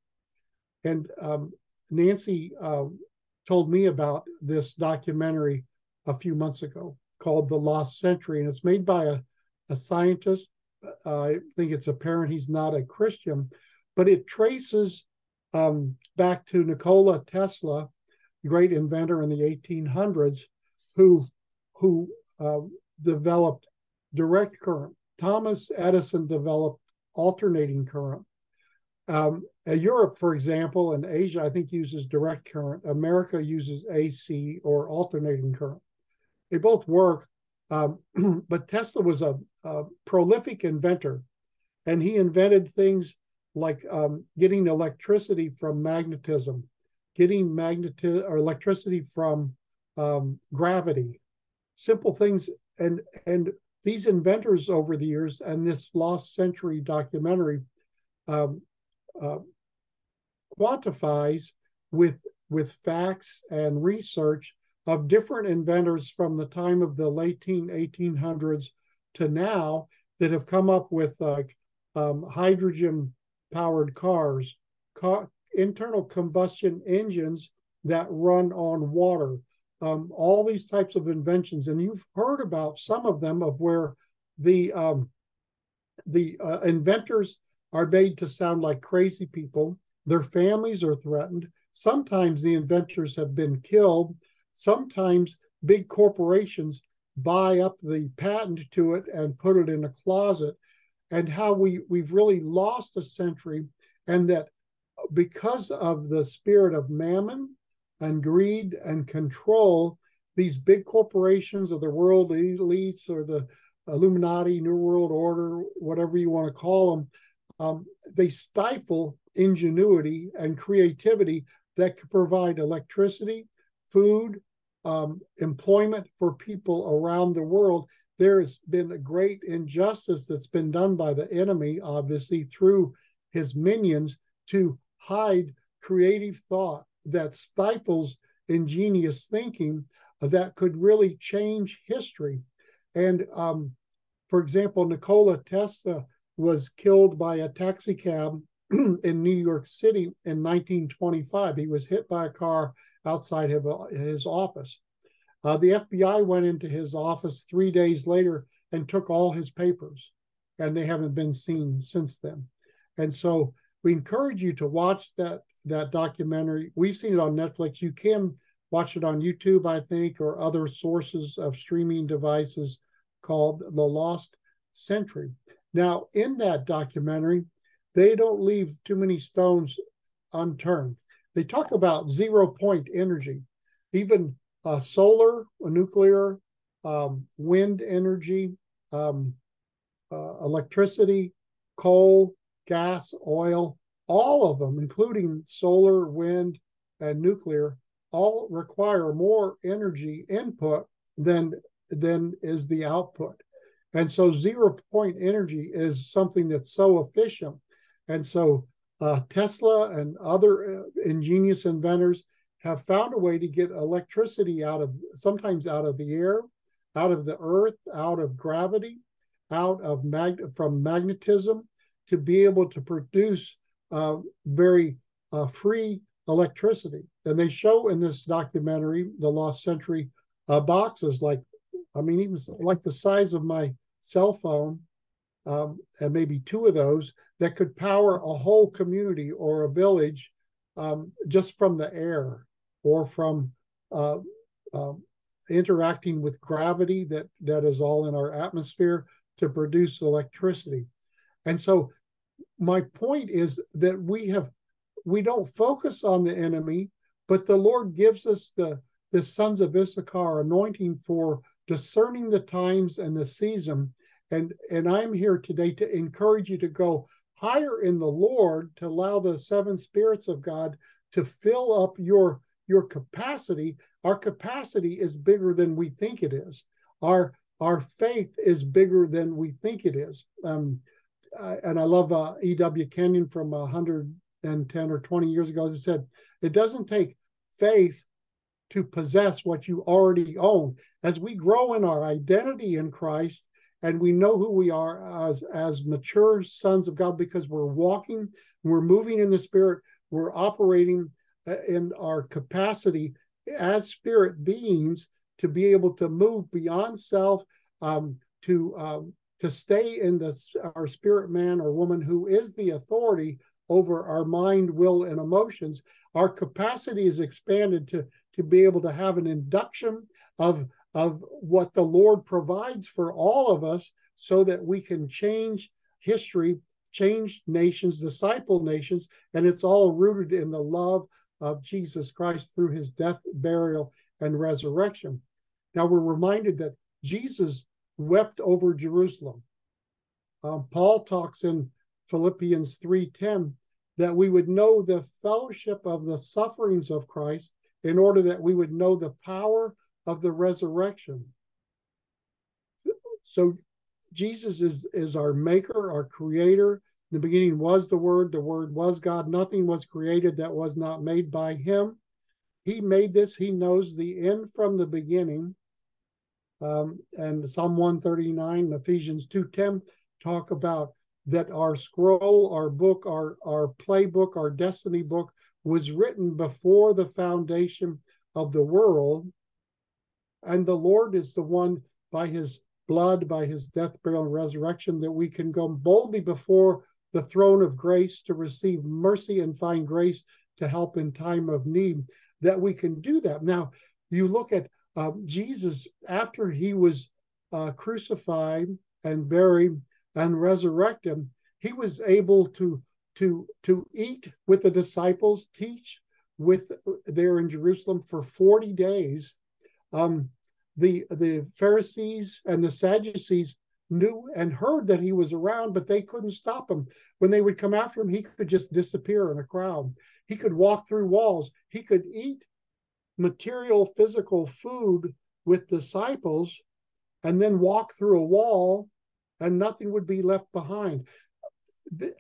And um, Nancy uh, told me about this documentary a few months ago called The Lost Century, and it's made by a, a scientist. Uh, I think it's apparent he's not a Christian, but it traces um, back to Nikola Tesla, great inventor in the 1800s, who who uh, developed direct current. Thomas Edison developed alternating current. Um, uh, Europe, for example, and Asia, I think uses direct current. America uses AC or alternating current. They both work, um, [clears throat] but Tesla was a, a, prolific inventor, and he invented things like um, getting electricity from magnetism, getting magnetic or electricity from um, gravity, simple things. And and these inventors over the years and this lost century documentary um, uh, quantifies with with facts and research of different inventors from the time of the late 1800s to now that have come up with like um, hydrogen powered cars, car, internal combustion engines that run on water, um, all these types of inventions. And you've heard about some of them of where the um, the uh, inventors are made to sound like crazy people. their families are threatened. Sometimes the inventors have been killed. Sometimes big corporations buy up the patent to it and put it in a closet. And how we, we've really lost a century, and that because of the spirit of mammon and greed and control, these big corporations or the world elites or the Illuminati, New World Order, whatever you want to call them, um, they stifle ingenuity and creativity that could provide electricity, food, um, employment for people around the world. There's been a great injustice that's been done by the enemy, obviously, through his minions to hide creative thought that stifles ingenious thinking that could really change history. And um, for example, Nikola Tesla was killed by a taxi cab [clears throat] in New York City in 1925. He was hit by a car outside of his office. Uh, the FBI went into his office three days later and took all his papers, and they haven't been seen since then. And so we encourage you to watch that that documentary. We've seen it on Netflix. You can watch it on YouTube, I think, or other sources of streaming devices called The Lost Century. Now, in that documentary, they don't leave too many stones unturned. They talk about zero point energy, even uh, solar, nuclear, um, wind energy, um, uh, electricity, coal, gas, oil, all of them, including solar, wind, and nuclear, all require more energy input than than is the output. And so zero point energy is something that's so efficient. And so uh, Tesla and other uh, ingenious inventors have found a way to get electricity out of sometimes out of the air, out of the earth, out of gravity, out of mag- from magnetism to be able to produce uh, very uh, free electricity. And they show in this documentary, The Lost Century, uh, boxes like I mean, even like the size of my cell phone, um, and maybe two of those that could power a whole community or a village um, just from the air or from uh, um, interacting with gravity that that is all in our atmosphere to produce electricity. And so my point is that we have we don't focus on the enemy, but the Lord gives us the the sons of Issachar anointing for discerning the times and the season. And, and I'm here today to encourage you to go higher in the Lord to allow the seven spirits of God to fill up your your capacity. Our capacity is bigger than we think it is. Our our faith is bigger than we think it is. Um, and I love uh, E.W. Kenyon from 110 or 20 years ago. He said, "It doesn't take faith to possess what you already own. As we grow in our identity in Christ and we know who we are as, as mature sons of God because we're walking, we're moving in the Spirit, we're operating uh, in our capacity as spirit beings to be able to move beyond self, um, to um, to stay in the, our spirit man or woman who is the authority over our mind, will, and emotions. Our capacity is expanded to to be able to have an induction of, of what the Lord provides for all of us so that we can change history, change nations, disciple nations, and it's all rooted in the love of Jesus Christ through his death, burial, and resurrection. Now we're reminded that Jesus wept over Jerusalem. Um, Paul talks in Philippians 3:10 that we would know the fellowship of the sufferings of Christ in order that we would know the power of the resurrection. So Jesus is, is our maker, our creator. In the beginning was the Word, the Word was God. Nothing was created that was not made by Him. He made this, He knows the end from the beginning. Um, and Psalm 139 Ephesians 2:10 talk about that our scroll, our book, our, our playbook, our destiny book was written before the foundation of the world. And the Lord is the one by his blood, by his death, burial, and resurrection, that we can go boldly before the throne of grace to receive mercy and find grace to help in time of need, that we can do that. Now, you look at uh, Jesus after he was uh, crucified and buried and resurrected, he was able to to to eat with the disciples, teach with there in Jerusalem for 40 days. Um, the the Pharisees and the Sadducees knew and heard that he was around, but they couldn't stop him. When they would come after him, he could just disappear in a crowd. He could walk through walls. He could eat material, physical food with disciples and then walk through a wall and nothing would be left behind.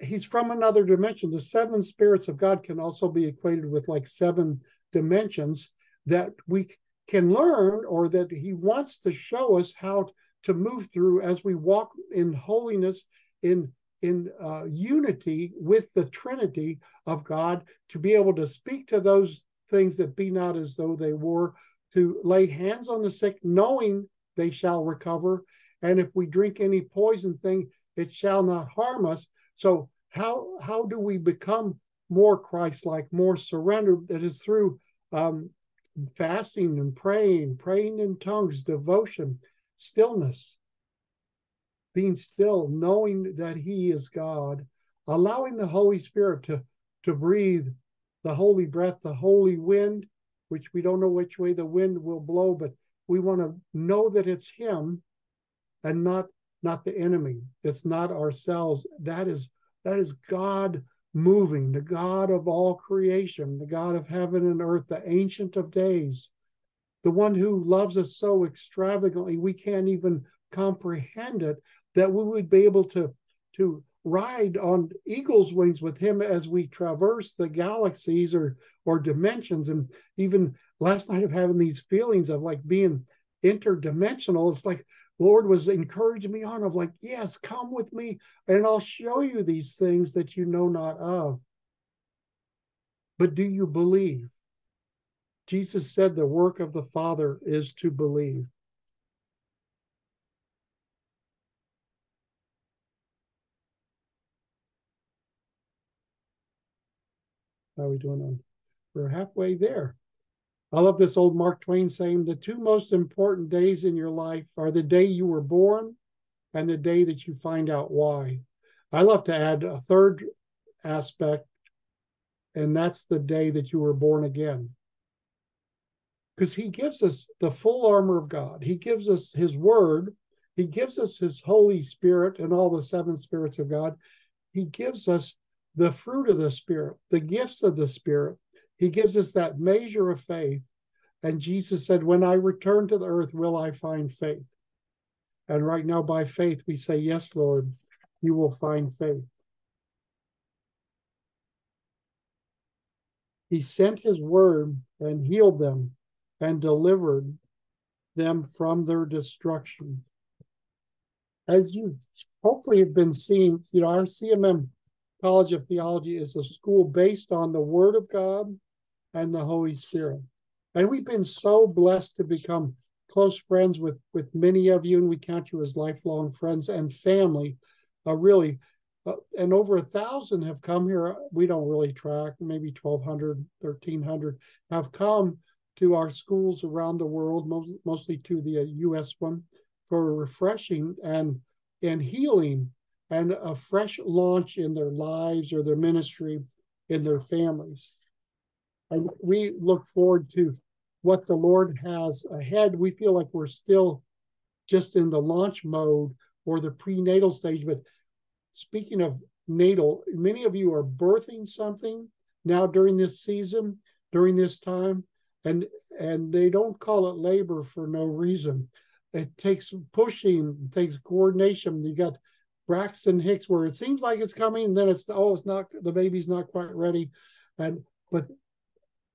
He's from another dimension. The seven spirits of God can also be equated with like seven dimensions that we can learn or that he wants to show us how to move through as we walk in holiness in in uh, unity with the trinity of god to be able to speak to those things that be not as though they were to lay hands on the sick knowing they shall recover. And if we drink any poison thing it shall not harm us. So how how do we become more christ-like more surrendered? That is through um, fasting and praying, praying in tongues, devotion, stillness, being still, knowing that He is God, allowing the Holy Spirit to, to breathe the holy breath, the holy wind, which we don't know which way the wind will blow, but we want to know that it's Him and not not the enemy. It's not ourselves. That is that is God moving, the God of all creation, the God of heaven and earth, the ancient of days, the one who loves us so extravagantly we can't even comprehend it, that we would be able to, to ride on eagle's wings with him as we traverse the galaxies or or dimensions and even last night of having these feelings of like being interdimensional it's like Lord was encouraging me on of like, yes, come with me and I'll show you these things that you know not of. But do you believe? Jesus said the work of the Father is to believe. How are we doing on? We're halfway there. I love this old Mark Twain saying the two most important days in your life are the day you were born and the day that you find out why. I love to add a third aspect, and that's the day that you were born again. Because he gives us the full armor of God, he gives us his word, he gives us his Holy Spirit and all the seven spirits of God. He gives us the fruit of the Spirit, the gifts of the Spirit, he gives us that measure of faith. And Jesus said, When I return to the earth, will I find faith? And right now, by faith, we say, Yes, Lord, you will find faith. He sent his word and healed them and delivered them from their destruction. As you hopefully have been seeing, you know, our CMM College of Theology is a school based on the Word of God and the Holy Spirit. And we've been so blessed to become close friends with with many of you, and we count you as lifelong friends and family. Uh, really, uh, and over a thousand have come here. We don't really track, maybe 1,200, 1,300 have come to our schools around the world, most, mostly to the U.S. One, for refreshing and and healing and a fresh launch in their lives or their ministry in their families. And we look forward to what the Lord has ahead. We feel like we're still just in the launch mode or the prenatal stage. But speaking of natal, many of you are birthing something now during this season, during this time, and and they don't call it labor for no reason. It takes pushing, it takes coordination. You got Braxton Hicks where it seems like it's coming, and then it's oh, it's not the baby's not quite ready. And but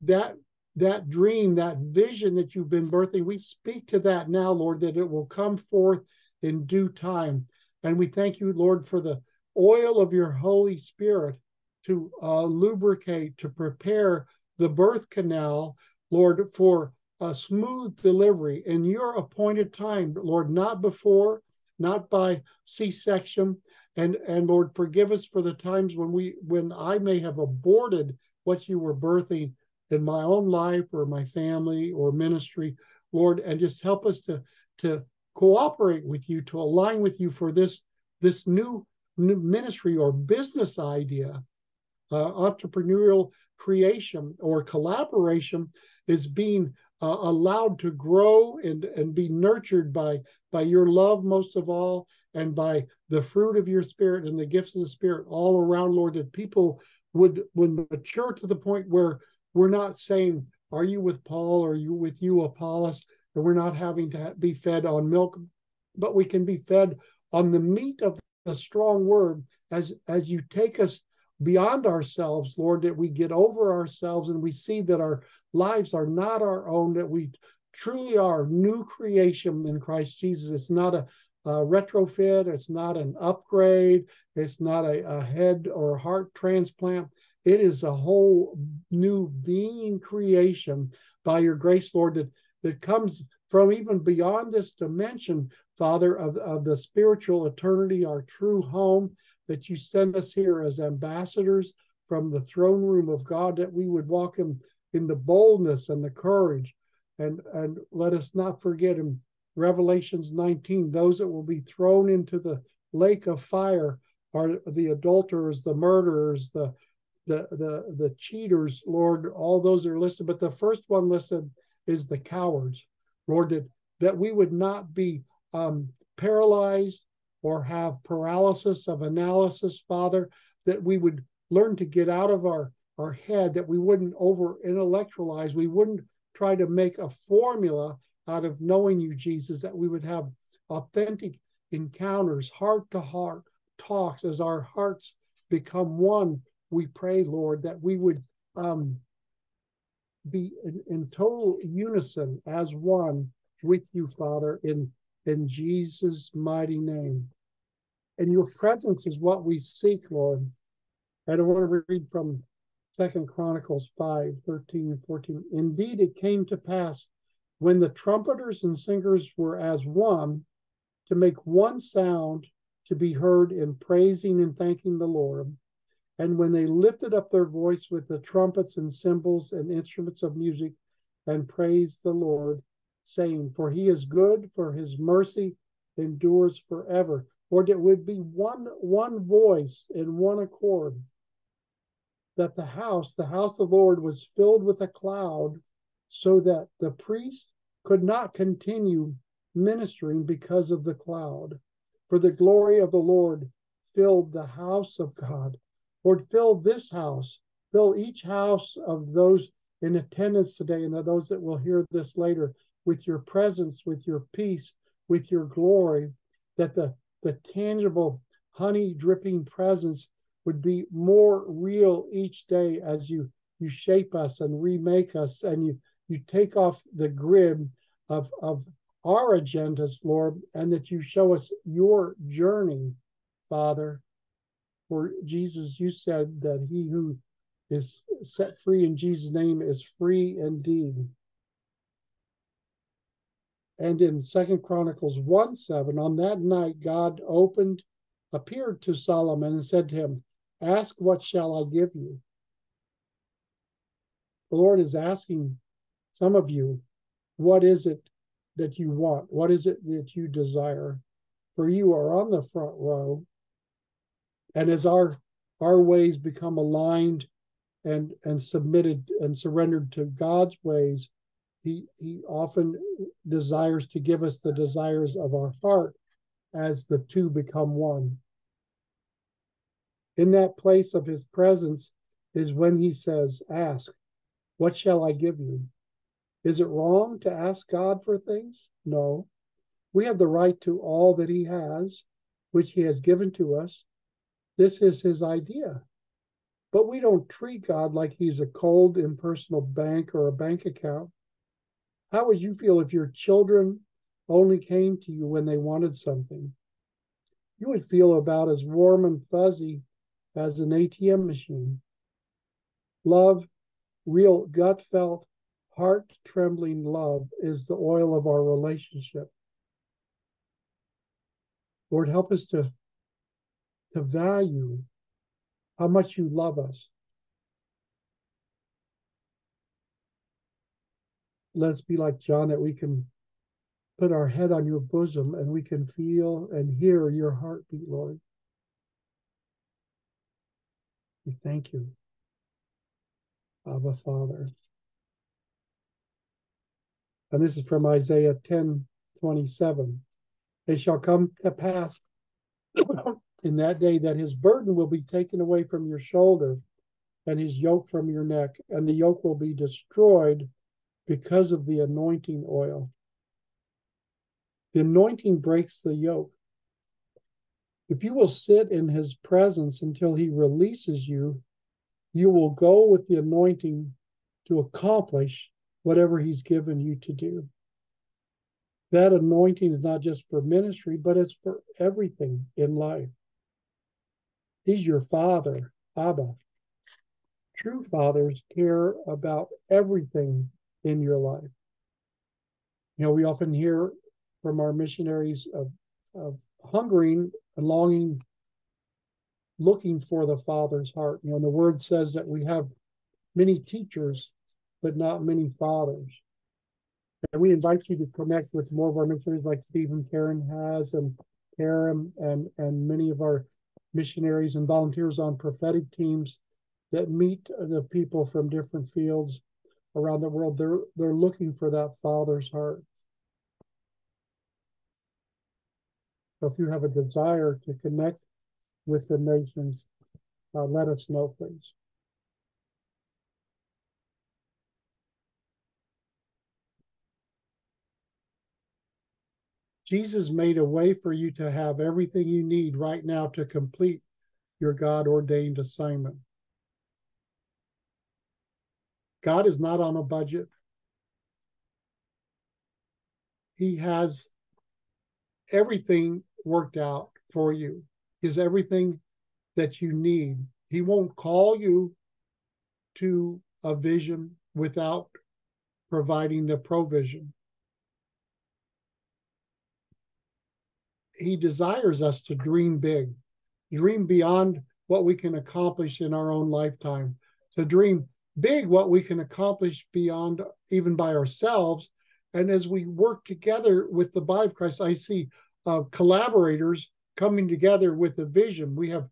that that dream, that vision that you've been birthing, we speak to that now, Lord, that it will come forth in due time. And we thank you, Lord, for the oil of your Holy Spirit to uh, lubricate, to prepare the birth canal, Lord, for a smooth delivery in your appointed time, Lord, not before, not by C-section. And and Lord, forgive us for the times when we when I may have aborted what you were birthing in my own life or my family or ministry, Lord, and just help us to to cooperate with you, to align with you for this this new, new ministry or business idea. Uh, entrepreneurial creation or collaboration is being uh, allowed to grow and, and be nurtured by, by your love, most of all, and by the fruit of your spirit and the gifts of the spirit all around, Lord, that people would, would mature to the point where we're not saying, Are you with Paul? Or are you with you, Apollos? And we're not having to be fed on milk, but we can be fed on the meat of the strong word as, as you take us beyond ourselves, Lord, that we get over ourselves and we see that our lives are not our own, that we truly are new creation in Christ Jesus. It's not a, a retrofit, it's not an upgrade, it's not a, a head or heart transplant. It is a whole new being creation by your grace, Lord, that, that comes from even beyond this dimension, Father, of, of the spiritual eternity, our true home, that you send us here as ambassadors from the throne room of God, that we would walk in in the boldness and the courage. And, and let us not forget in Revelations 19, those that will be thrown into the lake of fire are the adulterers, the murderers, the the the the cheaters, Lord, all those are listed. But the first one listed is the cowards, Lord, that, that we would not be um, paralyzed or have paralysis of analysis, Father, that we would learn to get out of our our head, that we wouldn't over intellectualize, we wouldn't try to make a formula out of knowing you, Jesus, that we would have authentic encounters, heart to heart talks as our hearts become one. We pray, Lord, that we would um, be in, in total unison as one with you, Father, in, in Jesus' mighty name. And your presence is what we seek, Lord. And I want to read from Second Chronicles 5, 13 and 14. Indeed, it came to pass when the trumpeters and singers were as one to make one sound to be heard in praising and thanking the Lord. And when they lifted up their voice with the trumpets and cymbals and instruments of music and praised the Lord, saying, For he is good, for his mercy endures forever. Or it would be one one voice in one accord that the house, the house of the Lord, was filled with a cloud, so that the priest could not continue ministering because of the cloud. For the glory of the Lord filled the house of God. Lord, fill this house, fill each house of those in attendance today and those that will hear this later with your presence, with your peace, with your glory, that the, the tangible honey dripping presence would be more real each day as you you shape us and remake us and you you take off the grid of of our agendas lord and that you show us your journey father. For jesus you said that he who is set free in jesus name is free indeed. And in second chronicles 1 7 on that night god opened appeared to solomon and said to him Ask, what shall I give you? The Lord is asking some of you, what is it that you want? What is it that you desire? For you are on the front row. And as our our ways become aligned and and submitted and surrendered to God's ways, he he often desires to give us the desires of our heart as the two become one in that place of his presence is when he says, Ask, what shall I give you? Is it wrong to ask God for things? No. We have the right to all that he has, which he has given to us. This is his idea. But we don't treat God like he's a cold, impersonal bank or a bank account. How would you feel if your children only came to you when they wanted something? You would feel about as warm and fuzzy as an ATM machine. Love, real gut felt, heart trembling love is the oil of our relationship. Lord, help us to, to value how much you love us. Let's be like John that we can put our head on your bosom and we can feel and hear your heartbeat, Lord. We thank you, Abba Father. And this is from Isaiah 10 27. It shall come to pass [coughs] in that day that his burden will be taken away from your shoulder and his yoke from your neck, and the yoke will be destroyed because of the anointing oil. The anointing breaks the yoke. If you will sit in his presence until he releases you, you will go with the anointing to accomplish whatever he's given you to do. That anointing is not just for ministry, but it's for everything in life. He's your father, Abba. True fathers care about everything in your life. You know, we often hear from our missionaries of, of hungering and longing, looking for the Father's heart. You know, the word says that we have many teachers, but not many fathers. And we invite you to connect with more of our missionaries like Stephen Karen has and Karen and, and many of our missionaries and volunteers on prophetic teams that meet the people from different fields around the world. They're they're looking for that father's heart. So if you have a desire to connect with the nations, uh, let us know, please. Jesus made a way for you to have everything you need right now to complete your God ordained assignment. God is not on a budget. He has everything worked out for you is everything that you need. He won't call you to a vision without providing the provision. He desires us to dream big, dream beyond what we can accomplish in our own lifetime, to dream big what we can accomplish beyond even by ourselves. And as we work together with the body of Christ, I see uh, collaborators coming together with a vision. We have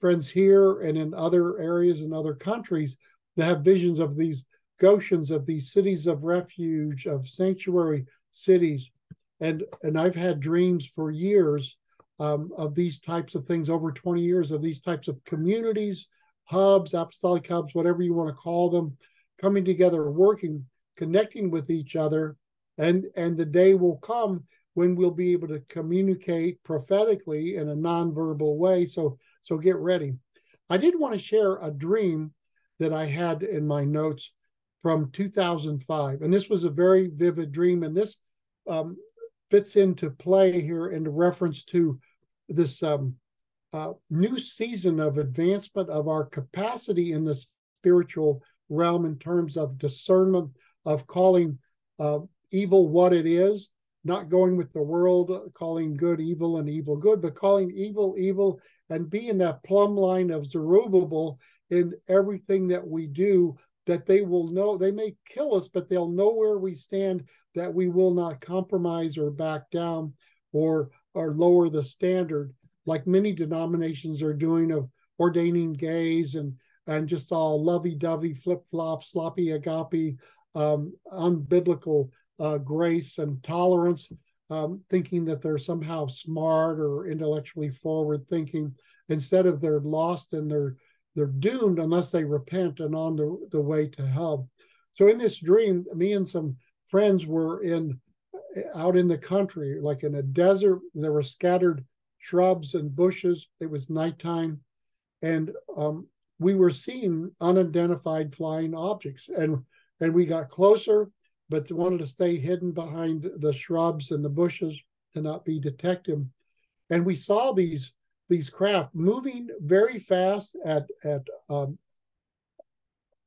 friends here and in other areas and other countries that have visions of these Goshens, of these cities of refuge, of sanctuary cities. And, and I've had dreams for years um, of these types of things, over 20 years of these types of communities, hubs, apostolic hubs, whatever you want to call them, coming together, working, connecting with each other. And, and the day will come when we'll be able to communicate prophetically in a nonverbal way. So, so get ready. I did want to share a dream that I had in my notes from 2005, and this was a very vivid dream, and this um, fits into play here in reference to this um, uh, new season of advancement of our capacity in the spiritual realm in terms of discernment of calling uh, evil what it is not going with the world, calling good evil and evil good, but calling evil evil and being that plumb line of Zerubbabel in everything that we do, that they will know, they may kill us, but they'll know where we stand, that we will not compromise or back down or or lower the standard, like many denominations are doing of ordaining gays and and just all lovey-dovey, flip-flop, sloppy agape, um, unbiblical uh, grace and tolerance, um, thinking that they're somehow smart or intellectually forward thinking, instead of they're lost and they're they're doomed unless they repent and on the, the way to hell. So in this dream, me and some friends were in out in the country, like in a desert. There were scattered shrubs and bushes. It was nighttime, and um, we were seeing unidentified flying objects. And and we got closer, but wanted to stay hidden behind the shrubs and the bushes to not be detected. And we saw these these craft moving very fast at at um,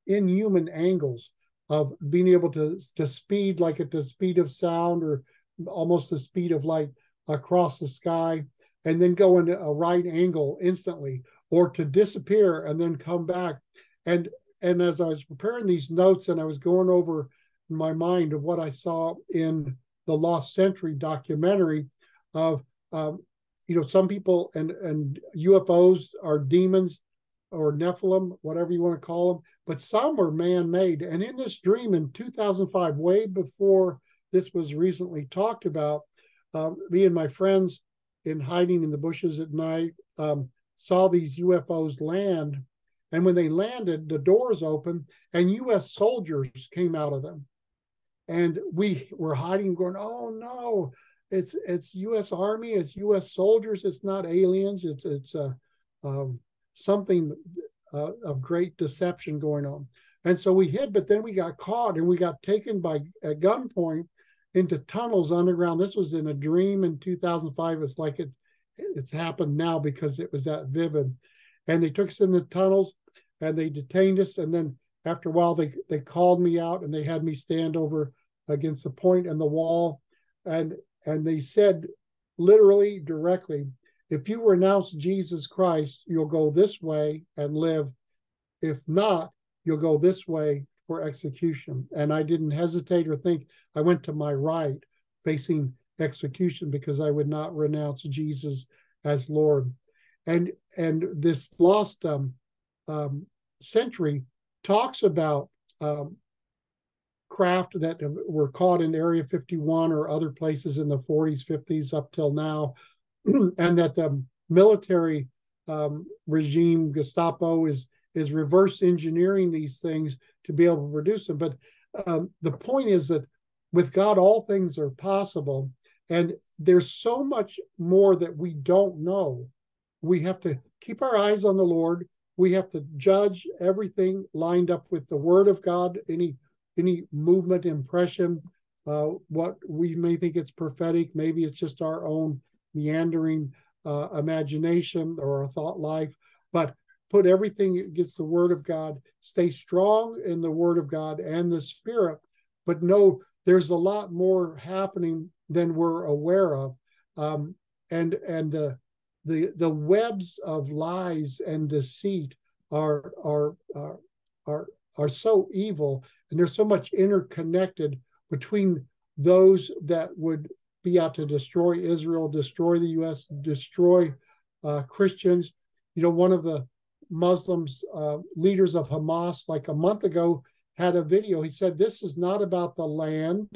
inhuman angles of being able to to speed like at the speed of sound or almost the speed of light across the sky. and then go into a right angle instantly, or to disappear and then come back. And and as I was preparing these notes and I was going over my mind of what I saw in the Lost Century documentary of um, you know some people and and UFOs are demons or Nephilim, whatever you want to call them, but some are man-made. And in this dream in 2005, way before this was recently talked about, uh, me and my friends in hiding in the bushes at night um, saw these UFOs land. And when they landed, the doors opened and US soldiers came out of them. And we were hiding, going, oh no, it's it's U.S. Army, it's U.S. soldiers, it's not aliens, it's it's uh, um, something uh, of great deception going on. And so we hid, but then we got caught and we got taken by at gunpoint into tunnels underground. This was in a dream in 2005. It's like it it's happened now because it was that vivid. And they took us in the tunnels and they detained us. And then after a while, they they called me out and they had me stand over against the point and the wall. And and they said literally directly, if you renounce Jesus Christ, you'll go this way and live. If not, you'll go this way for execution. And I didn't hesitate or think. I went to my right, facing execution, because I would not renounce Jesus as Lord. And and this lost um, um, century talks about um, craft that were caught in Area 51 or other places in the 40s, 50s up till now, [clears throat] and that the military um, regime, Gestapo, is is reverse engineering these things to be able to produce them. But um, the point is that with God, all things are possible, and there's so much more that we don't know. We have to keep our eyes on the Lord. We have to judge everything lined up with the Word of God. Any any movement impression, uh, what we may think it's prophetic, maybe it's just our own meandering uh, imagination or a thought life, but put everything against the Word of God, stay strong in the Word of God and the Spirit, but know there's a lot more happening than we're aware of, um, and and the the the webs of lies and deceit are are are are are so evil and there's so much interconnected between those that would be out to destroy Israel, destroy the U.S., destroy uh, Christians. You know, one of the Muslims uh, leaders of Hamas, like a month ago, had a video. He said, "This is not about the land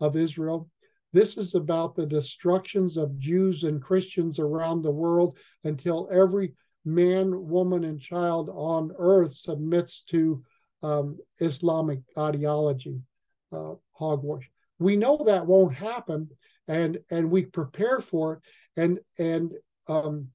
of Israel. This is about the destructions of Jews and Christians around the world until every man, woman, and child on earth submits to um, Islamic ideology, uh, hogwash. We know that won't happen, and and we prepare for it, and and um,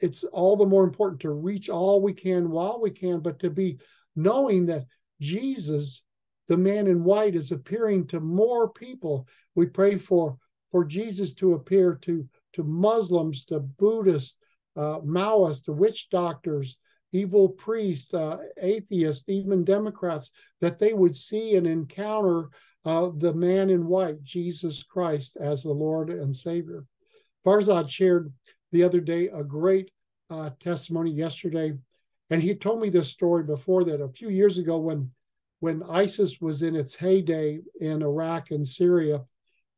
it's all the more important to reach all we can while we can, but to be knowing that Jesus, the man in white, is appearing to more people. We pray for for Jesus to appear to to Muslims, to Buddhists, uh, Maoists, to witch doctors, evil priests, uh, atheists, even Democrats, that they would see and encounter uh, the man in white, Jesus Christ, as the Lord and Savior. Farzad shared the other day a great uh, testimony yesterday, and he told me this story before that a few years ago when when ISIS was in its heyday in Iraq and Syria,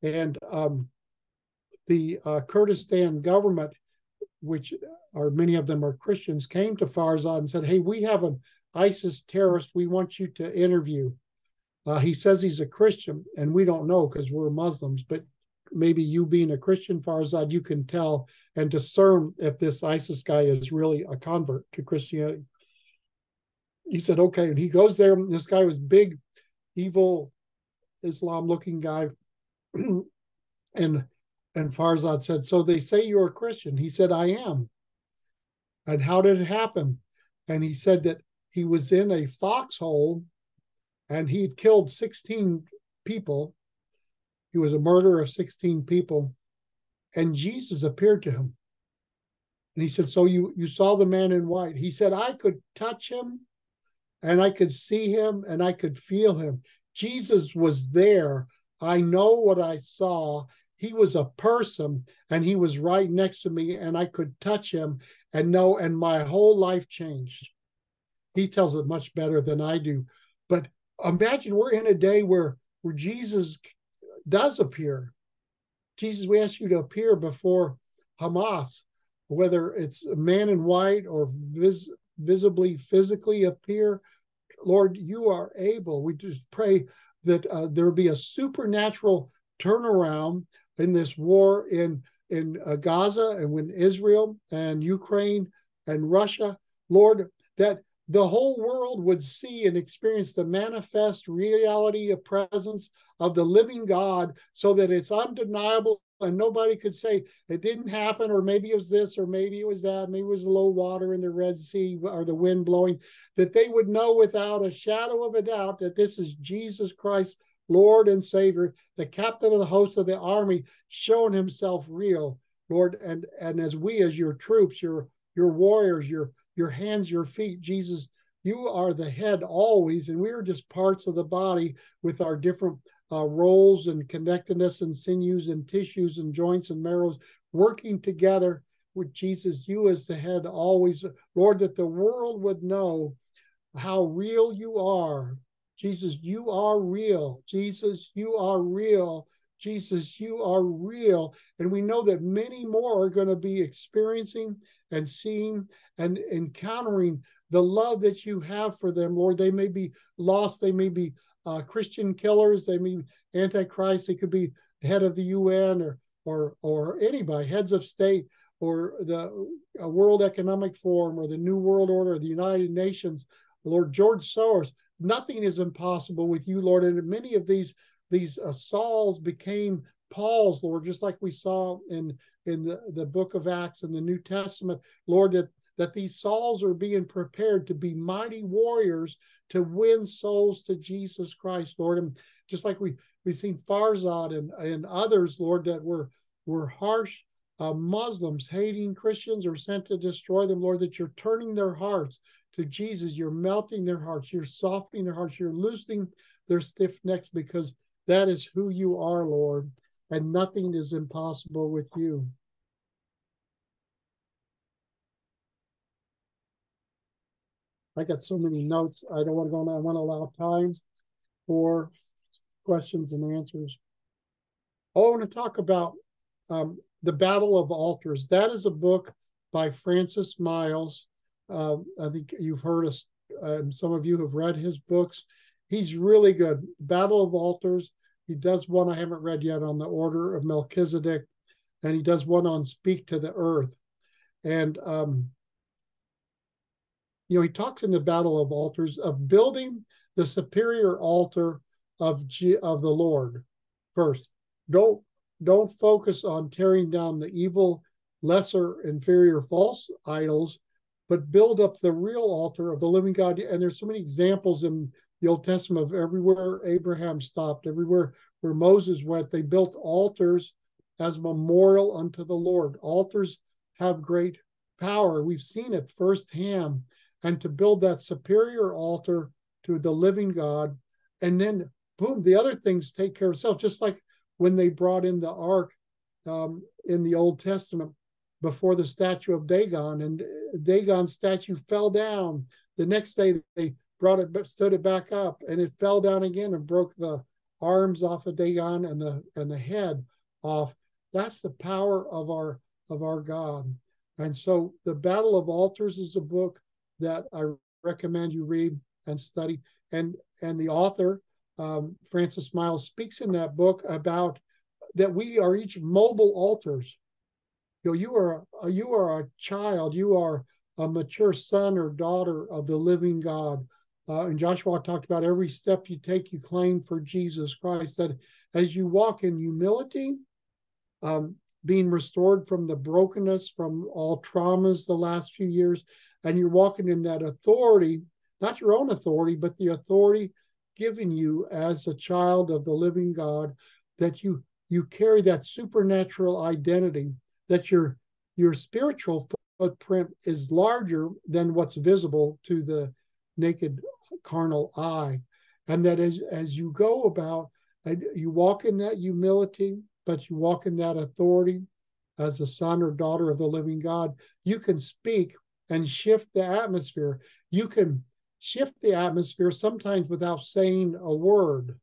and um, the uh, Kurdistan government, which or many of them are Christians, came to Farzad and said, Hey, we have an ISIS terrorist we want you to interview. Uh, he says he's a Christian, and we don't know because we're Muslims, but maybe you being a Christian, Farzad, you can tell and discern if this ISIS guy is really a convert to Christianity. He said, okay. And he goes there. This guy was big, evil, Islam looking guy. [clears throat] and and Farzad said, So they say you're a Christian. He said, I am. And how did it happen? And he said that he was in a foxhole and he had killed 16 people. He was a murderer of 16 people. And Jesus appeared to him. And he said, So you, you saw the man in white. He said, I could touch him and I could see him and I could feel him. Jesus was there. I know what I saw. he was a person and he was right next to me and I could touch him and know, and my whole life changed. He tells it much better than I do. But imagine we're in a day where where Jesus does appear. Jesus, we ask you to appear before Hamas, whether it's a man in white or vis- visibly, physically appear. Lord, you are able. We just pray that uh, there be a supernatural turnaround in this war in in uh, Gaza and when Israel and Ukraine and Russia, Lord, that the whole world would see and experience the manifest reality of presence of the living God so that it's undeniable and nobody could say it didn't happen or maybe it was this or maybe it was that maybe it was low water in the red sea or the wind blowing that they would know without a shadow of a doubt that this is jesus christ lord and savior the captain of the host of the army showing himself real lord and and as we as your troops your your warriors your your hands your feet jesus you are the head always and we are just parts of the body with our different uh, roles and connectedness and sinews and tissues and joints and marrows working together with Jesus, you as the head always, Lord, that the world would know how real you are. Jesus, you are real. Jesus, you are real. Jesus, you are real. And we know that many more are going to be experiencing and seeing and encountering the love that you have for them, Lord. They may be lost, they may be uh, Christian killers. They mean antichrist. They could be the head of the UN or or or anybody, heads of state or the World Economic Forum or the New World Order, or the United Nations, Lord George Soros. Nothing is impossible with you, Lord. And many of these these uh, Sauls became Paul's, Lord, just like we saw in in the, the book of Acts in the New Testament, Lord, that that these Sauls are being prepared to be mighty warriors to win souls to Jesus Christ, Lord. And just like we we've seen Farzad and, and others, Lord, that were were harsh uh, Muslims hating Christians or sent to destroy them, Lord, that you're turning their hearts to Jesus. You're melting their hearts. You're softening their hearts. You're loosening their stiff necks because that is who you are, Lord. And nothing is impossible with you. I got so many notes. I don't want to go on. I want to allow time for questions and answers. Oh, I want to talk about um, the Battle of Altars. That is a book by Francis Myles. Uh, I think you've heard us. Um, some of you have read his books. He's really good. Battle of Altars. He does one I haven't read yet on the Order of Melchizedek, and he does one on Speak to the Earth. And um, you know, he talks in the Battle of Altars of building the superior altar of G, of the Lord first. Don't don't focus on tearing down the evil, lesser, inferior, false idols, but build up the real altar of the living God. And there's so many examples in the Old Testament of everywhere Abraham stopped, everywhere where Moses went, they built altars as memorial unto the Lord. Altars have great power. We've seen it firsthand and to build that superior altar to the living God. And then, boom, the other things take care of itself. Just like when they brought in the ark um, in the Old Testament before the statue of Dagon, and Dagon's statue fell down. The next day, they brought it, but stood it back up, and it fell down again and broke the arms off of Dagon and the and the head off. That's the power of our of our God. And so, the Battle of Altars is a book that I recommend you read and study. And and the author, um, Francis Myles speaks in that book about that we are each mobile altars. You know, you are a, you are a child. You are a mature son or daughter of the living God. Uh, and Joshua talked about every step you take, you claim for Jesus Christ. That as you walk in humility, um, being restored from the brokenness, from all traumas the last few years, and you're walking in that authority, not your own authority, but the authority given you as a child of the living God, that you you carry that supernatural identity, that your your spiritual footprint is larger than what's visible to the naked carnal eye. And that as, as you go about, you walk in that humility but you walk in that authority as a son or daughter of the living God, you can speak and shift the atmosphere. You can shift the atmosphere sometimes without saying a word.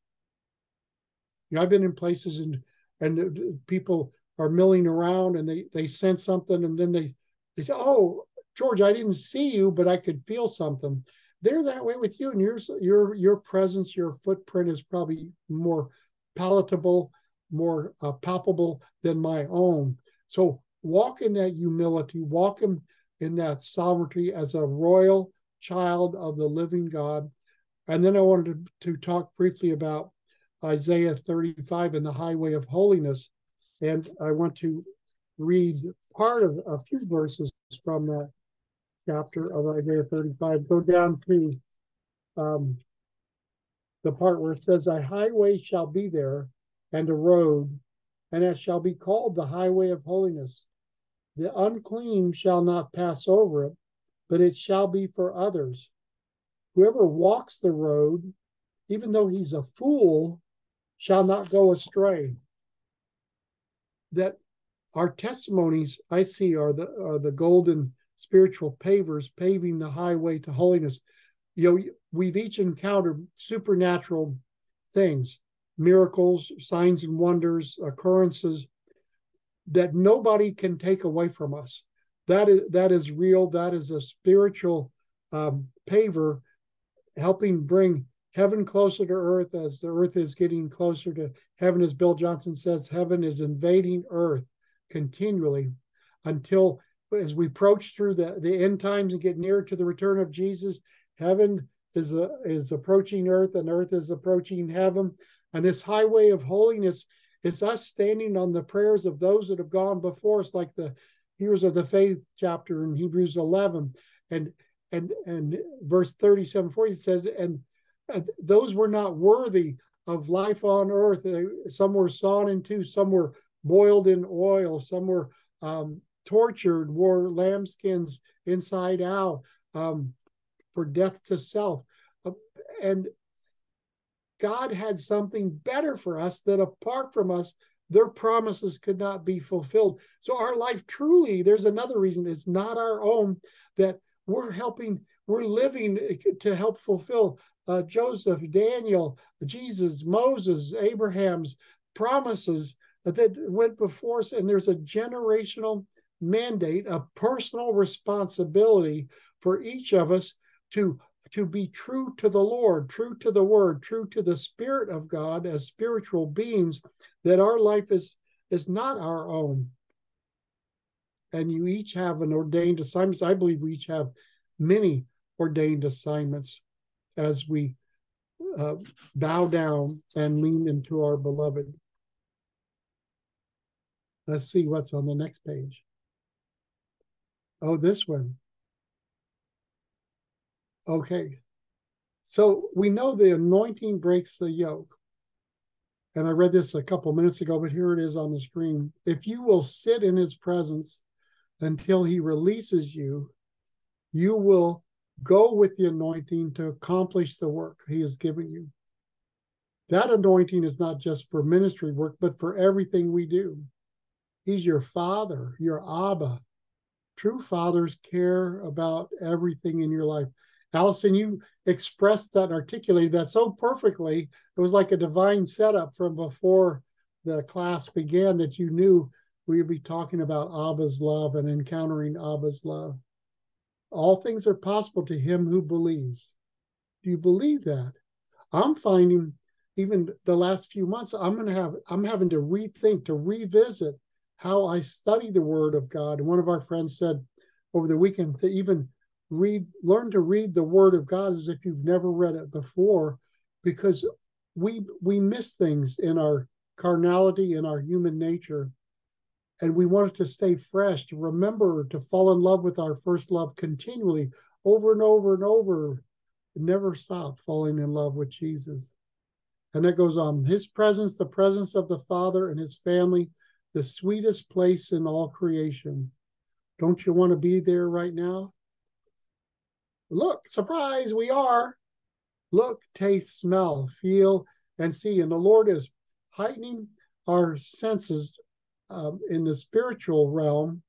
You know, I've been in places and and people are milling around and they they sense something and then they they say, "Oh, George, I didn't see you, but I could feel something." They're that way with you, and your your your presence, your footprint is probably more palatable, more uh, palpable than my own. So walk in that humility, walk in, in that sovereignty as a royal child of the living God. And then I wanted to, to talk briefly about Isaiah 35 and the highway of holiness. And I want to read part of a few verses from that chapter of Isaiah 35. Go down to um, the part where it says, A highway shall be there, and a road, and it shall be called the highway of holiness. The unclean shall not pass over it, but it shall be for others. Whoever walks the road, even though he's a fool, shall not go astray. That our testimonies, I see, are the are the golden spiritual pavers paving the highway to holiness. You know, we've each encountered supernatural things miracles, signs and wonders, occurrences that nobody can take away from us. That is that is real. That is a spiritual um, paver, helping bring heaven closer to earth as the earth is getting closer to heaven. As Bill Johnson says, heaven is invading earth continually until as we approach through the, the end times and get nearer to the return of Jesus, heaven is a, is approaching earth and earth is approaching heaven and this highway of holiness is us standing on the prayers of those that have gone before us, like the heroes of the faith chapter in Hebrews 11. And and and verse 37 40 says, and, and those were not worthy of life on earth. Some were sawn in two, some were boiled in oil, some were um, tortured, wore lambskins inside out um, for death to self. Uh, and God had something better for us that apart from us, their promises could not be fulfilled. So our life truly, there's another reason it's not our own that we're helping, we're living to help fulfill uh, Joseph, Daniel, Jesus, Moses, Abraham's promises that went before us. And there's a generational mandate, a personal responsibility for each of us to to be true to the Lord, true to the word, true to the spirit of God as spiritual beings, that our life is is not our own. And you each have an ordained assignment. I believe we each have many ordained assignments as we uh, bow down and lean into our beloved. Let's see what's on the next page. Oh, this one. Okay. So we know the anointing breaks the yoke. And I read this a couple minutes ago, but here it is on the screen. If you will sit in his presence until he releases you, you will go with the anointing to accomplish the work he has given you. That anointing is not just for ministry work, but for everything we do. He's your father, your Abba. True fathers care about everything in your life. Allison, you expressed that and articulated that so perfectly. It was like a divine setup from before the class began that you knew we would be talking about Abba's love and encountering Abba's love. All things are possible to him who believes. Do you believe that? I'm finding even the last few months, I'm gonna have I'm having to rethink, to revisit how I study the word of God. And one of our friends said over the weekend to even read learn to read the word of god as if you've never read it before because we we miss things in our carnality in our human nature and we want it to stay fresh to remember to fall in love with our first love continually over and over and over never stop falling in love with jesus. And it goes on his presence the presence of the father and his family the sweetest place in all creation. Don't you want to be there right now Look, surprise, we are. Look, taste, smell, feel, and see. And the Lord is heightening our senses um, in the spiritual realm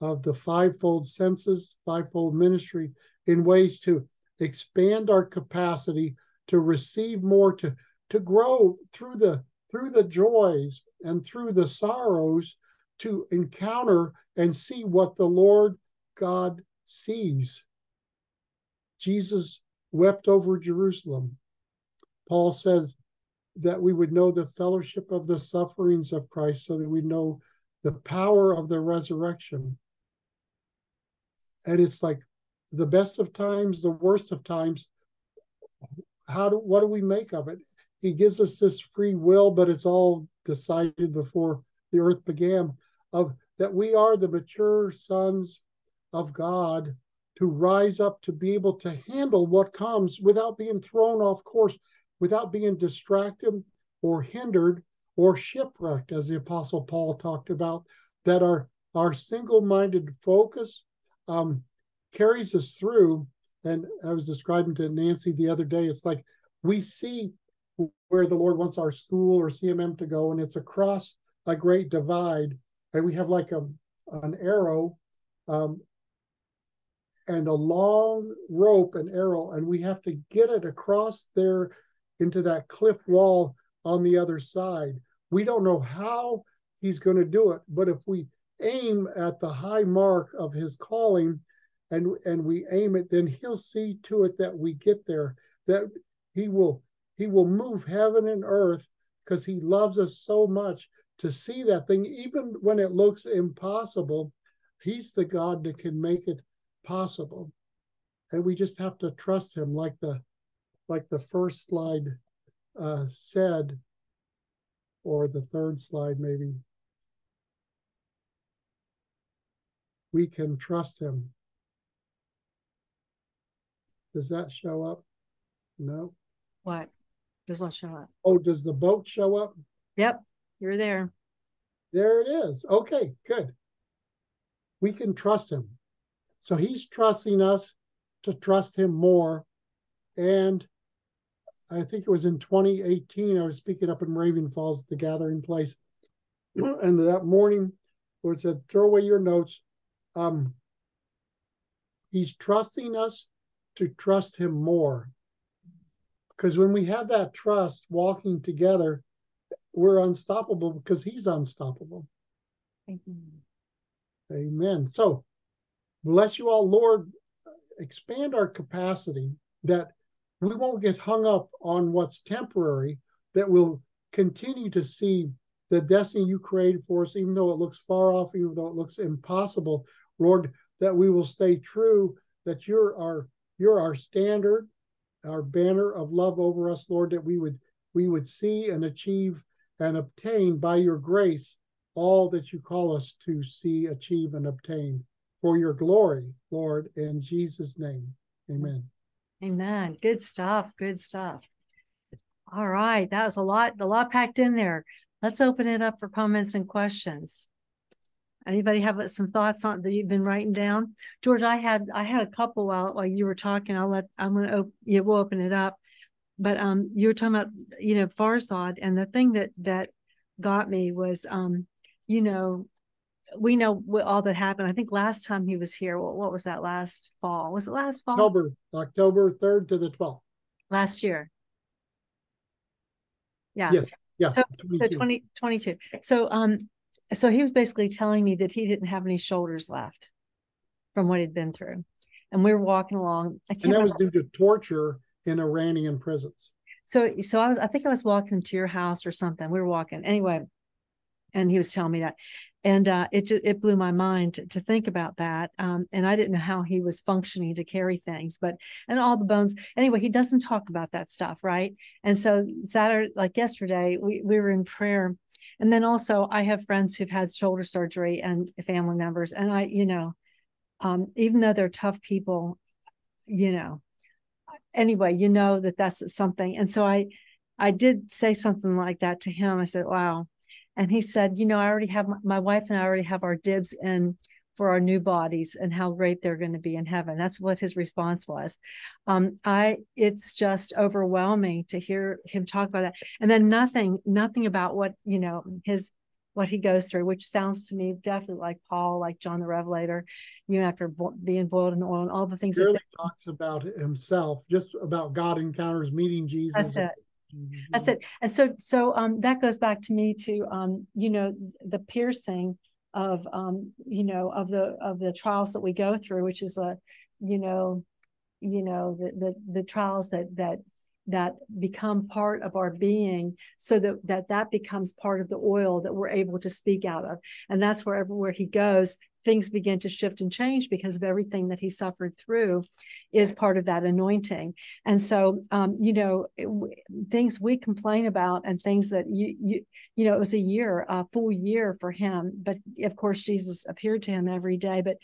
of the fivefold senses, fivefold ministry, in ways to expand our capacity to receive more, to to grow through the through the joys and through the sorrows, to encounter and see what the Lord God sees. Jesus wept over Jerusalem. Paul says that we would know the fellowship of the sufferings of Christ so that we know the power of the resurrection. And it's like the best of times, the worst of times. How do what do we make of it? He gives us this free will, but it's all decided before the earth began of that we are the mature sons of God to rise up to be able to handle what comes without being thrown off course, without being distracted or hindered or shipwrecked, as the Apostle Paul talked about, that our, our single minded focus um, carries us through. And I was describing to Nancy the other day, it's like we see where the Lord wants our school or CMM to go, and it's across a great divide. And we have like a, an arrow um, and a long rope and arrow, and we have to get it across there into that cliff wall on the other side. We don't know how he's going to do it, but if we aim at the high mark of his calling and and we aim it then he'll see to it that we get there that he will he will move heaven and earth because he loves us so much to see that thing even when it looks impossible he's the god that can make it possible. And we just have to trust him like the like the first slide uh, said or the third slide maybe. We can trust him. Does that show up? No. What? Does what show up? oh does the boat show up? Yep, you're there. there it is. Okay good. We can trust him so he's trusting us to trust him more. And I think it was in 2018, I was speaking up in Raven Falls at the gathering place. [clears throat] And that morning, Lord said, throw away your notes. Um, he's trusting us to trust him more. Because when we have that trust walking together, we're unstoppable because he's unstoppable. Amen. So bless you all, Lord. Expand our capacity that we won't get hung up on what's temporary, that we'll continue to see the destiny you created for us, even though it looks far off, even though it looks impossible, Lord, that we will stay true, that you're our you're our standard, our banner of love over us, Lord, that we would we would see and achieve and obtain by your grace all that you call us to see, achieve, and obtain for your glory, Lord, in Jesus' name. Amen. Amen. Good stuff. Good stuff. All right. That was a lot, a lot packed in there. Let's open it up for comments and questions. Anybody have some thoughts on that you've been writing down? George, I had I had a couple while while you were talking. I'll let I'm gonna open yeah, we'll open it up. But um you were talking about, you know, Farzad, and the thing that that got me was um, you know, we know what all that happened. I think last time he was here, what, what was that last fall? Was it last fall? October, October 3rd to the 12th. Last year. Yeah. Yes. Yeah. So, 22. so 20, 22. So, um, so he was basically telling me that he didn't have any shoulders left from what he'd been through. And we were walking along. I can't and that was due to torture in Iranian prisons. So, so I was, I think I was walking to your house or something. We were walking anyway. And he was telling me that. And uh, it it blew my mind to, to think about that. Um, and I didn't know how he was functioning to carry things, but and all the bones. Anyway, he doesn't talk about that stuff, right? And so Saturday, like yesterday, we we were in prayer, and then also I have friends who've had shoulder surgery and family members, and I, you know, um, even though they're tough people, you know, anyway, you know that that's something. And so I, I did say something like that to him. I said, "Wow." And he said, You know, I already have my, my wife and I already have our dibs in for our new bodies and how great they're going to be in heaven. That's what his response was. Um, I it's just overwhelming to hear him talk about that. And then nothing, nothing about what, you know, his what he goes through, which sounds to me definitely like Paul, like John the Revelator, you know, after bo- being boiled in oil and all the things. He really talks about himself, just about God encounters meeting Jesus. That's it. That's it. And so, so um, that goes back to me to um, you know, the piercing of um, you know, of the of the trials that we go through, which is a, you know, you know, the the the trials that that that become part of our being so that that that becomes part of the oil that we're able to speak out of and that's where everywhere he goes things begin to shift and change because of everything that he suffered through is part of that anointing. And so um, you know it, things we complain about and things that you you you know it was a year a full year for him but of course jesus appeared to him every day but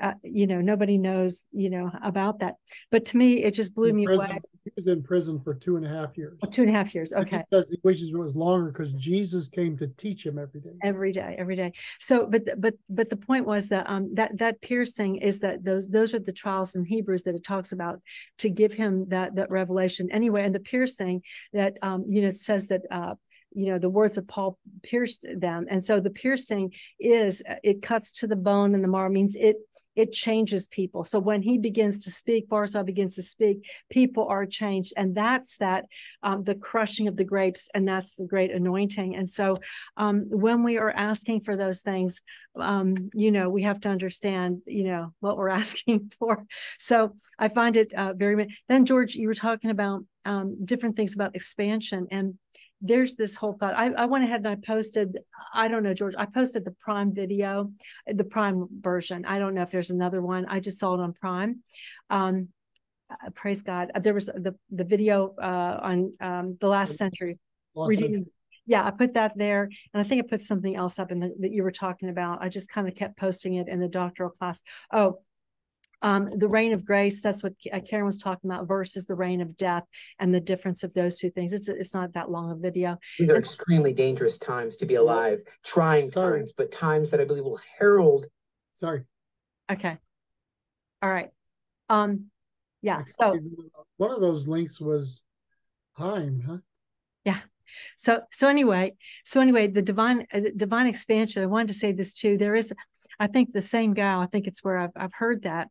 uh, you know nobody knows you know about that. But to me it just blew in me prison, away He was in prison for two and a half years. oh, two and a half years okay says he wishes it was longer because Jesus came to teach him every day. every day every day so but but but the point was that um that that piercing is that those those are the trials in hebrews that it talks about to give him that that revelation anyway and the piercing that um you know it says that uh you know the words of paul pierced them and so the piercing is it cuts to the bone and the marrow means it it changes people. So when he begins to speak Farzad begins to speak people are changed. And that's that um, the crushing of the grapes and that's the great anointing. And so um, when we are asking for those things um, you know we have to understand you know what we're [laughs] asking for. So i find it uh, very then george you were talking about um, different things about expansion. And there's this whole thought. I, I went ahead and I posted, I don't know, George, I posted the Prime video, the Prime version. I don't know if there's another one. I just saw it on Prime. Um, uh, praise God. There was the, the video uh, on um, the last century. Redeeming- yeah, I put that there. And I think I put something else up in the, that you were talking about. I just kind of kept posting it in the doctoral class. Oh, um, the reign of grace, that's what uh, Karen was talking about, versus the reign of death and the difference of those two things. It's it's not that long a video. These are And- extremely dangerous times to be alive, trying Sorry. times, but times that I believe will herald Sorry. Okay. All right. Um, yeah, so One of those links was time, huh? Yeah so so anyway so anyway the divine uh, the divine expansion i wanted to say this too there is i think the same guy, i think it's where i've, I've heard that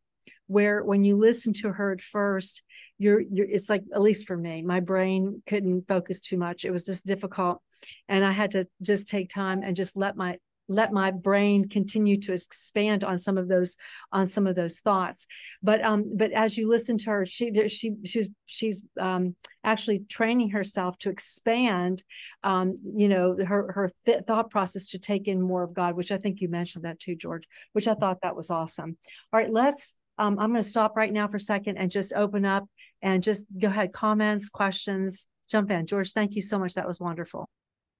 where when you listen to her at first you're you're it's like at least for me my brain couldn't focus too much. It was just difficult. And i had to just take time and just let my let my brain continue to expand on some of those on some of those thoughts. But um but as you listen to her she there she she's she's um actually training herself to expand um you know her her th- thought process to take in more of god which i think you mentioned that too george which i thought that was awesome. All right let's um i'm going to stop right now for a second and just open up and just go ahead comments questions jump in george thank you so much that was wonderful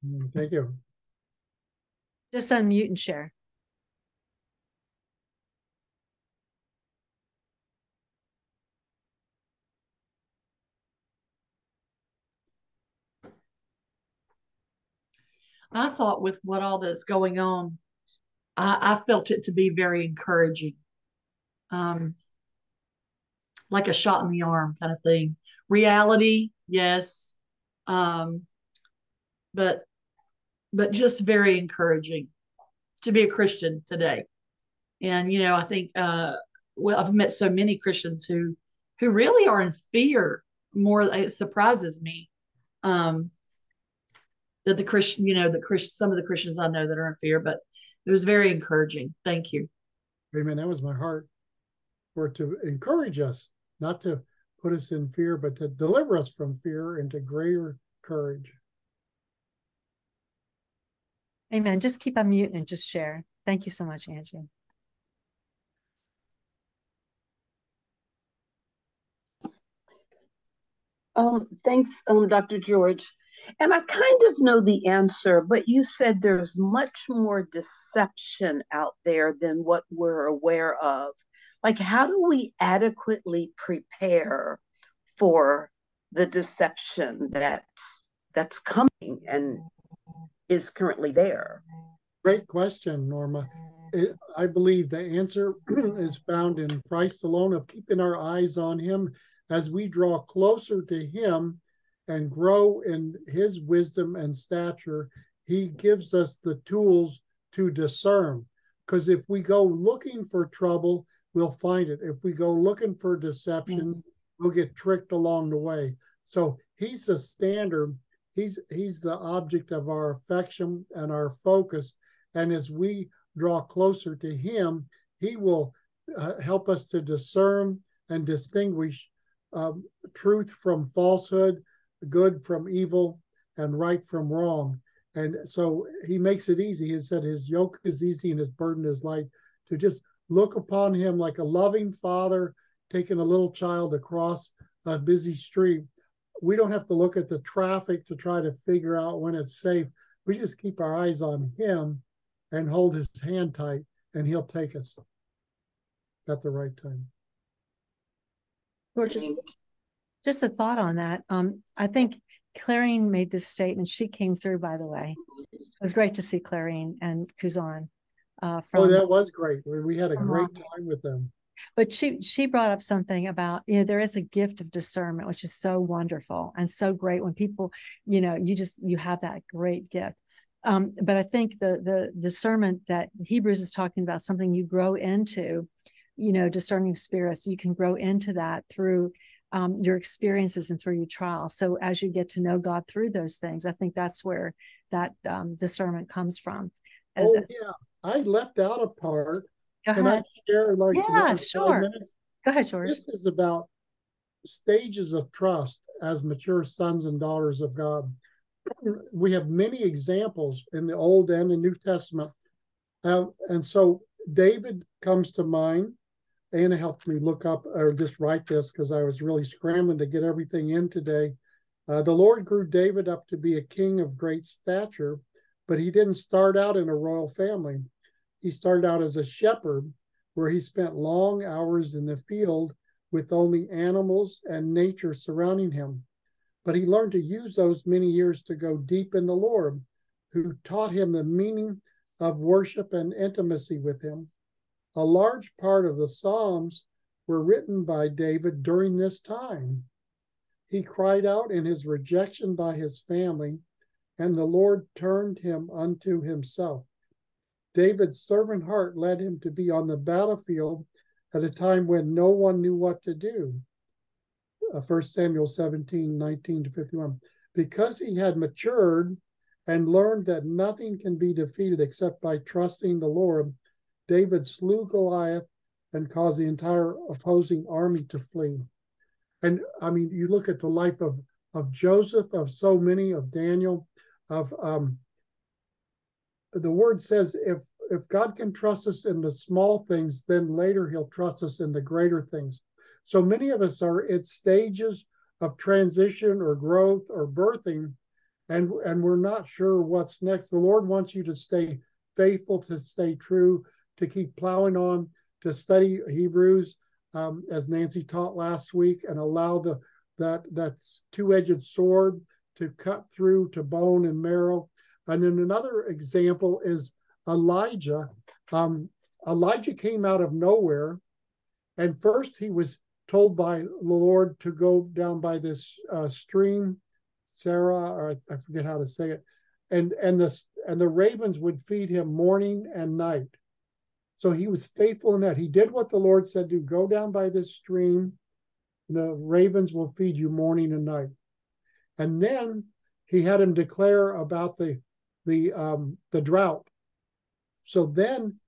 Mm, Thank you. just unmute and share I thought with what all that's going on, I, I felt it to be very encouraging. Um, like a shot in the arm kind of thing. Reality, yes. Um, but but just very encouraging to be a Christian today. And you know, I think uh well, I've met so many Christians who who really are in fear more it surprises me. Um that the Christian, you know, the Christian, some of the Christians I know that are in fear, but it was very encouraging. Thank you. Amen. That was my heart. For to encourage us, not to put us in fear, but to deliver us from fear into greater courage. amen just keep unmuting and just share thank you so much angie Um, thanks, um, Dr. George. And I kind of know the answer, but you said there's much more deception out there than what we're aware of. Like, how do we adequately prepare for the deception that's that's coming and is currently there? Great question, Norma. I believe the answer [clears throat] is found in Christ alone of keeping our eyes on Him as we draw closer to Him and grow in His wisdom and stature. He gives us the tools to discern. Because if we go looking for trouble, we'll find it. If we go looking for deception, mm-hmm. we'll get tricked along the way. So He's the standard. He's He's the object of our affection and our focus. And as we draw closer to Him, He will uh, help us to discern and distinguish um, truth from falsehood, good from evil, and right from wrong. And so He makes it easy. He said His yoke is easy and His burden is light. To just look upon Him like a loving Father taking a little child across a busy street. We don't have to look at the traffic to try to figure out when it's safe. We just keep our eyes on Him and hold his hand tight, and he'll take us at the right time. just a thought on that. Um, I think Clarine made this statement. She came through, by the way. It was great to see Clarine and Kuzan. Uh, from, oh, that was great. We had a great time with them. But she she brought up something about you know there is a gift of discernment, which is so wonderful and so great when people you know you just you have that great gift. Um, but I think the the discernment that Hebrews is talking about something you grow into, you know, discerning spirits. You can grow into that through um, your experiences and through your trials. So as you get to know God through those things, I think that's where that um, discernment comes from. As oh a, yeah, I left out a part. Ahead. I share like yeah, sure. Minutes? Go ahead, George. This is about stages of trust as mature sons and daughters of God [clears throat] we have many examples in the Old and the New Testament. Uh, and so David comes to mind. Anna helped me look up or just write this because I was really scrambling to get everything in today. Uh, the Lord grew David up to be a king of great stature, but he didn't start out in a royal family. He started out as a shepherd, where he spent long hours in the field with only animals and nature surrounding him but he learned to use those many years to go deep in the Lord, who taught him the meaning of worship and intimacy with him. A large part of the Psalms were written by David during this time. He cried out in his rejection by his family, and the Lord turned him unto himself. David's servant heart led him to be on the battlefield at a time when no one knew what to do uh, 1 Samuel 17, 19 to 51. Because he had matured and learned that nothing can be defeated except by trusting the Lord, David slew Goliath and caused the entire opposing army to flee. And I mean, you look at the life of, of Joseph, of so many, of Daniel, of um, the word says if if God can trust us in the small things, then later he'll trust us in the greater things. So many of us are at stages of transition or growth or birthing, and, and we're not sure what's next. The Lord wants you to stay faithful, to stay true, to keep plowing on, to study Hebrews, um, as Nancy taught last week, and allow the that that two-edged sword to cut through to bone and marrow. And then another example is Elijah. Um, Elijah came out of nowhere, and first he was told by the Lord to go down by this uh, stream, Sarah, or I, I forget how to say it, and and the and the ravens would feed him morning and night. So he was faithful in that. He did what the Lord said to go down by this stream. The ravens will feed you morning and night. And then he had him declare about the the um, the drought. So then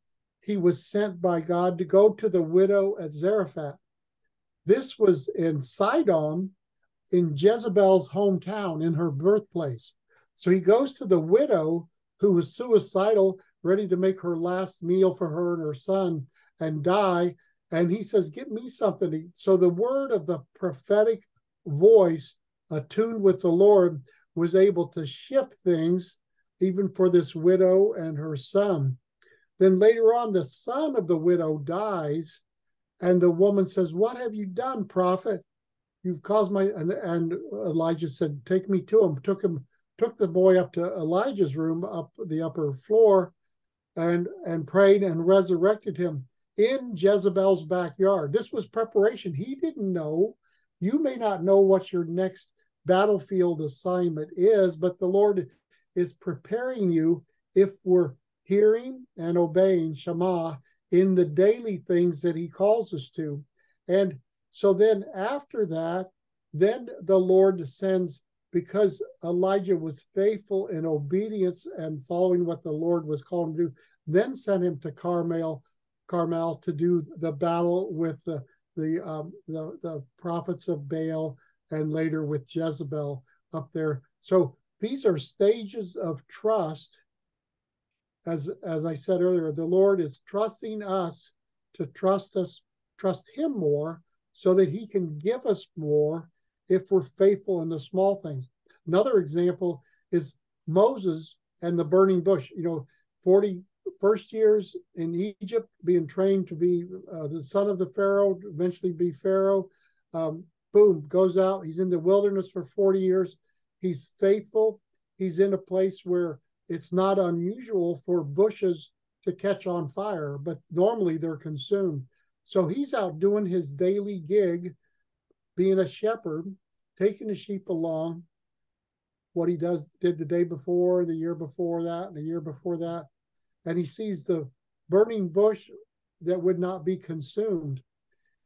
he was sent by God to go to the widow at Zarephath. This was in Sidon, in Jezebel's hometown, in her birthplace. So he goes to the widow who was suicidal, ready to make her last meal for her and her son and die. And he says, Get me something. To eat. So the word of the prophetic voice, attuned with the Lord, was able to shift things, even for this widow and her son. Then later on, the son of the widow dies, and the woman says, What have you done, prophet? You've caused my and, and Elijah said, Take me to him. Took him, took the boy up to Elijah's room, up the upper floor. and and prayed and resurrected him in Jezebel's backyard. This was preparation. He didn't know. You may not know what your next battlefield assignment is, but the Lord is preparing you if we're hearing and obeying Shema in the daily things that he calls us to. And so then after that, then the Lord sends because Elijah was faithful in obedience and following what the Lord was calling to do, then sent him to Carmel, Carmel to do the battle with the the um, the, the prophets of Baal and later with Jezebel up there. So these are stages of trust. As as I said earlier, the Lord is trusting us to trust us, trust Him more, so that He can give us more if we're faithful in the small things. Another example is Moses and the burning bush. You know, 40 first years in Egypt, being trained to be uh, the son of the Pharaoh, eventually be Pharaoh. Um, boom, goes out. He's in the wilderness for 40 years. He's faithful. He's in a place where it's not unusual for bushes to catch on fire, but normally they're consumed. So he's out doing his daily gig, being a shepherd, taking the sheep along. What he does did the day before, the year before that, and the year before that, and he sees the burning bush that would not be consumed,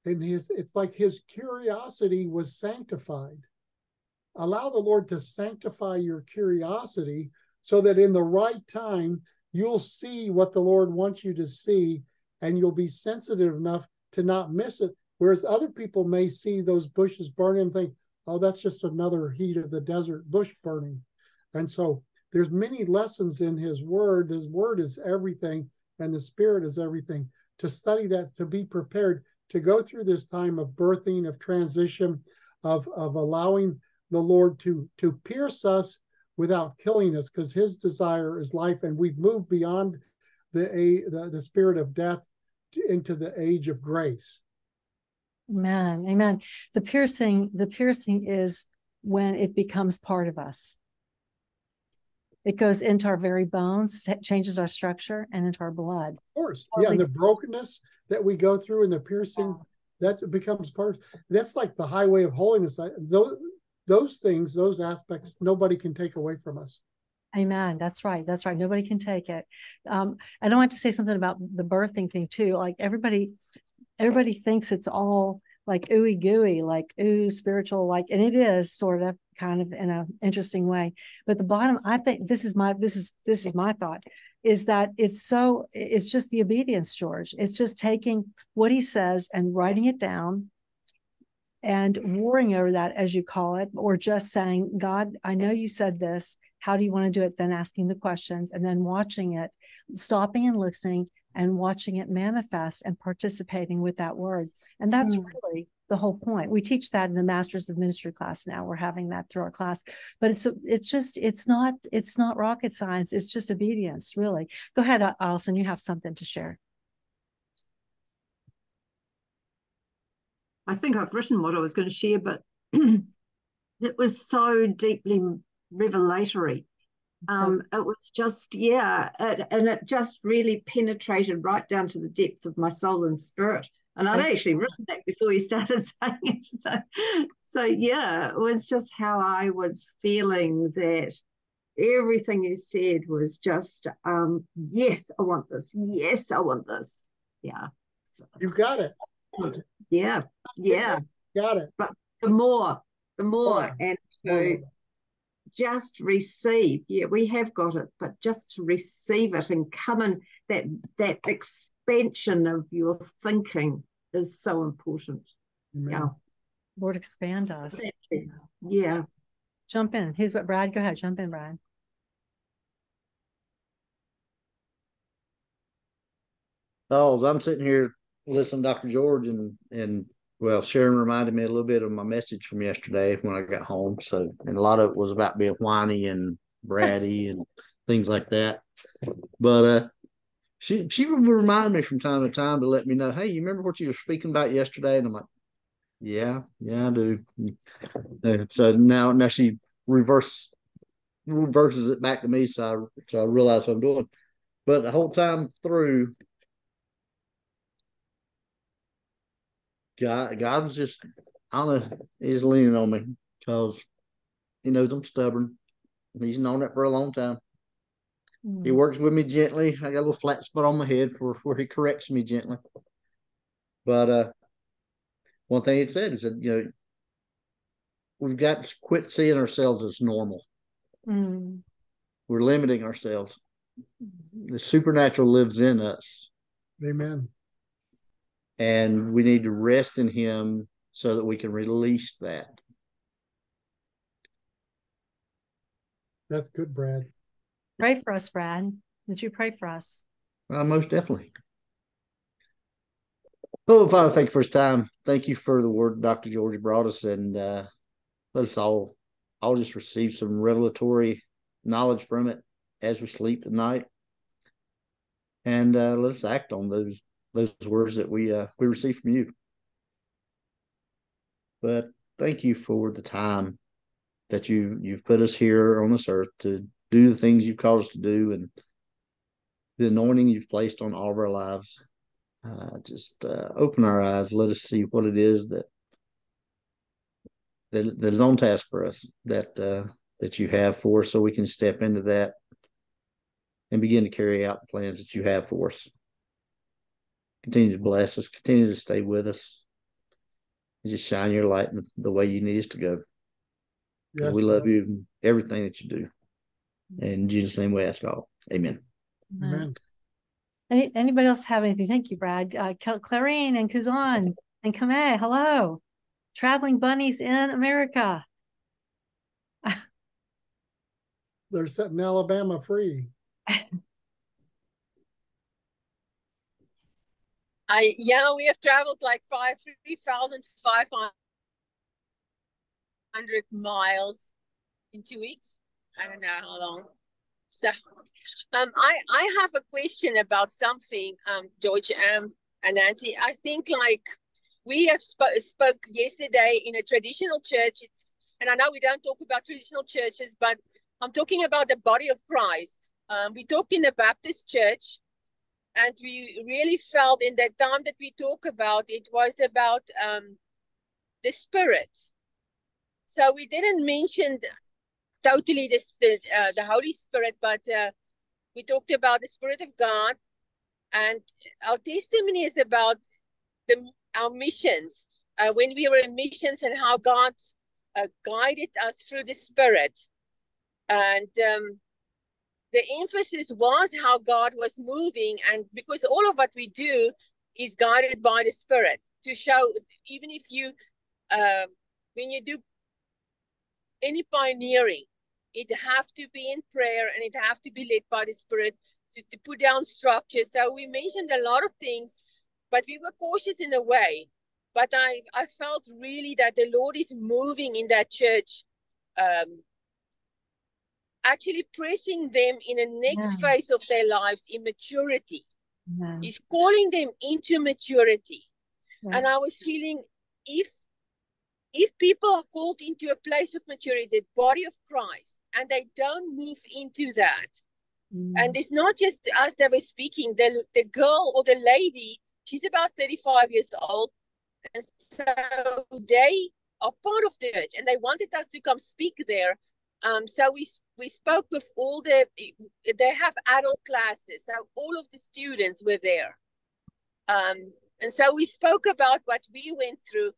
and his it's like his curiosity was sanctified. Allow the Lord to sanctify your curiosity so that in the right time you'll see what the Lord wants you to see and you'll be sensitive enough to not miss it. Whereas other people may see those bushes burning and think, oh, that's just another heat of the desert bush burning. And so there's many lessons in his word. His word is everything, and the spirit is everything. To study that, to be prepared to go through this time of birthing, of transition, of, of allowing the Lord to, to pierce us without killing us, because his desire is life, and we've moved beyond the, the, the spirit of death into the age of grace. Amen. Amen. The piercing, the piercing is when it becomes part of us. It goes into our very bones, changes our structure and into our blood. Of course. Yeah. And the brokenness that we go through and the piercing that becomes part that's like the highway of holiness. I, those those things, those aspects, nobody can take away from us. Amen. That's right. That's right. Nobody can take it. Um, I don't want to say something about the birthing thing too. Like everybody, everybody thinks it's all like ooey gooey, like ooh spiritual, like, and it is sort of kind of in an interesting way. But the bottom, I think this is my this is this is my thought is that it's so it's just the obedience, George. It's just taking what he says and writing it down and warring over that, as you call it, or just saying, God, I know you said this. How do you want to do it? Then asking the questions and then watching it, stopping and listening and watching it manifest and participating with that word. And that's mm. really the whole point. We teach that in the Masters of Ministry class now. We're having that through our class, but it's it's just it's not it's not rocket science. It's just obedience, really. Go ahead, Allison. You have something to share. I think I've written what I was going to share, but [clears throat] it was so deeply revelatory um, it was just yeah it, and it just really penetrated right down to the depth of my soul and spirit. And i'd actually written that before you started [laughs] saying it. So, so yeah it was just how i was feeling that everything you said was just um, yes i want this yes i want this. Yeah so, you got it. Yeah yeah. Got it. But the more the more and to just receive. Yeah, we have got it, but just to receive it and come in that that expansion of your thinking is so important. Amen. Yeah. Lord, expand us. Yeah. Jump in. Who's what? Brad, go ahead. Jump in, Brad. Oh, I'm sitting here listening to Dr. George and and well, Sharon reminded me a little bit of my message from yesterday when I got home. So, and a lot of it was about being whiny and bratty and things like that. But uh, she she would remind me from time to time to let me know, hey, you remember what you were speaking about yesterday? And I'm like, yeah, yeah, I do. And so now now she reverse reverses it back to me, so I so I realize what I'm doing. But the whole time through, God, God was just, I don't know, he's leaning on me because he knows I'm stubborn. He's known that for a long time. He Mm. works with me gently. I got a little flat spot on my head for where he corrects me gently. But uh one thing he said, he said, you know, we've got to quit seeing ourselves as normal. Mm. We're limiting ourselves. The supernatural lives in us, Amen. And we need to rest in him so that we can release that. That's good, Brad. Pray for us, Brad. Would you pray for us? Uh, most definitely. Oh, Father, thank you for his time. Thank you for the word Dr. George brought us, and uh, let us all all just receive some revelatory knowledge from it as we sleep tonight, and uh, let us act on those those words that we uh, we receive from you. But thank you for the time that you you've put us here on this earth to do the things you've called us to do, and the anointing you've placed on all of our lives. Uh, just uh, open our eyes. Let us see what it is that that, that is on task for us. That uh, that you have for us, so we can step into that and begin to carry out the plans that you have for us. Continue to bless us. Continue to stay with us. And just shine your light in the way you need us to go. Yes, we love Lord. you and everything that you do. And in Jesus' name we ask all. Amen. Amen. Any, anybody else have anything? Thank you, Brad. Uh, Clarine and Kuzan and Kame, hello. Traveling bunnies in America. [laughs] They're setting Alabama free. [laughs] I yeah, we have traveled like five three thousand five hundred miles in two weeks. I don't know how long. So, um, I I have a question about something, um, George, um, and Nancy. I think like we have sp- spoke yesterday in a traditional church. It's and I know we don't talk about traditional churches, but I'm talking about the body of Christ. Um, we talked in a Baptist church and we really felt in that time that we talk about it was about um, the spirit. So we didn't mention totally this the, uh, the holy spirit but uh, we talked about the spirit of god and our testimony is about the our missions uh, when we were in missions and how god uh, guided us through the spirit. And um, the emphasis was how God was moving, and because all of what we do is guided by the Spirit to show, even if you, uh, when you do any pioneering, it have to be in prayer and it have to be led by the Spirit to, to put down structure. So we mentioned a lot of things, but we were cautious in a way. But I, I felt really that the Lord is moving in that church. Um, actually pressing them in the next Yeah. phase of their lives in maturity. Amen. He's calling them into maturity. Yeah. And I was feeling if if people are called into a place of maturity, the body of Christ, and they don't move into that, Mm. and it's not just us that were speaking, the the girl or the lady, she's about 35 years old, and so they are part of the church and they wanted us to come speak there. Um, so we we spoke with all the they have adult classes, so all of the students were there. Um, and so we spoke about what we went through,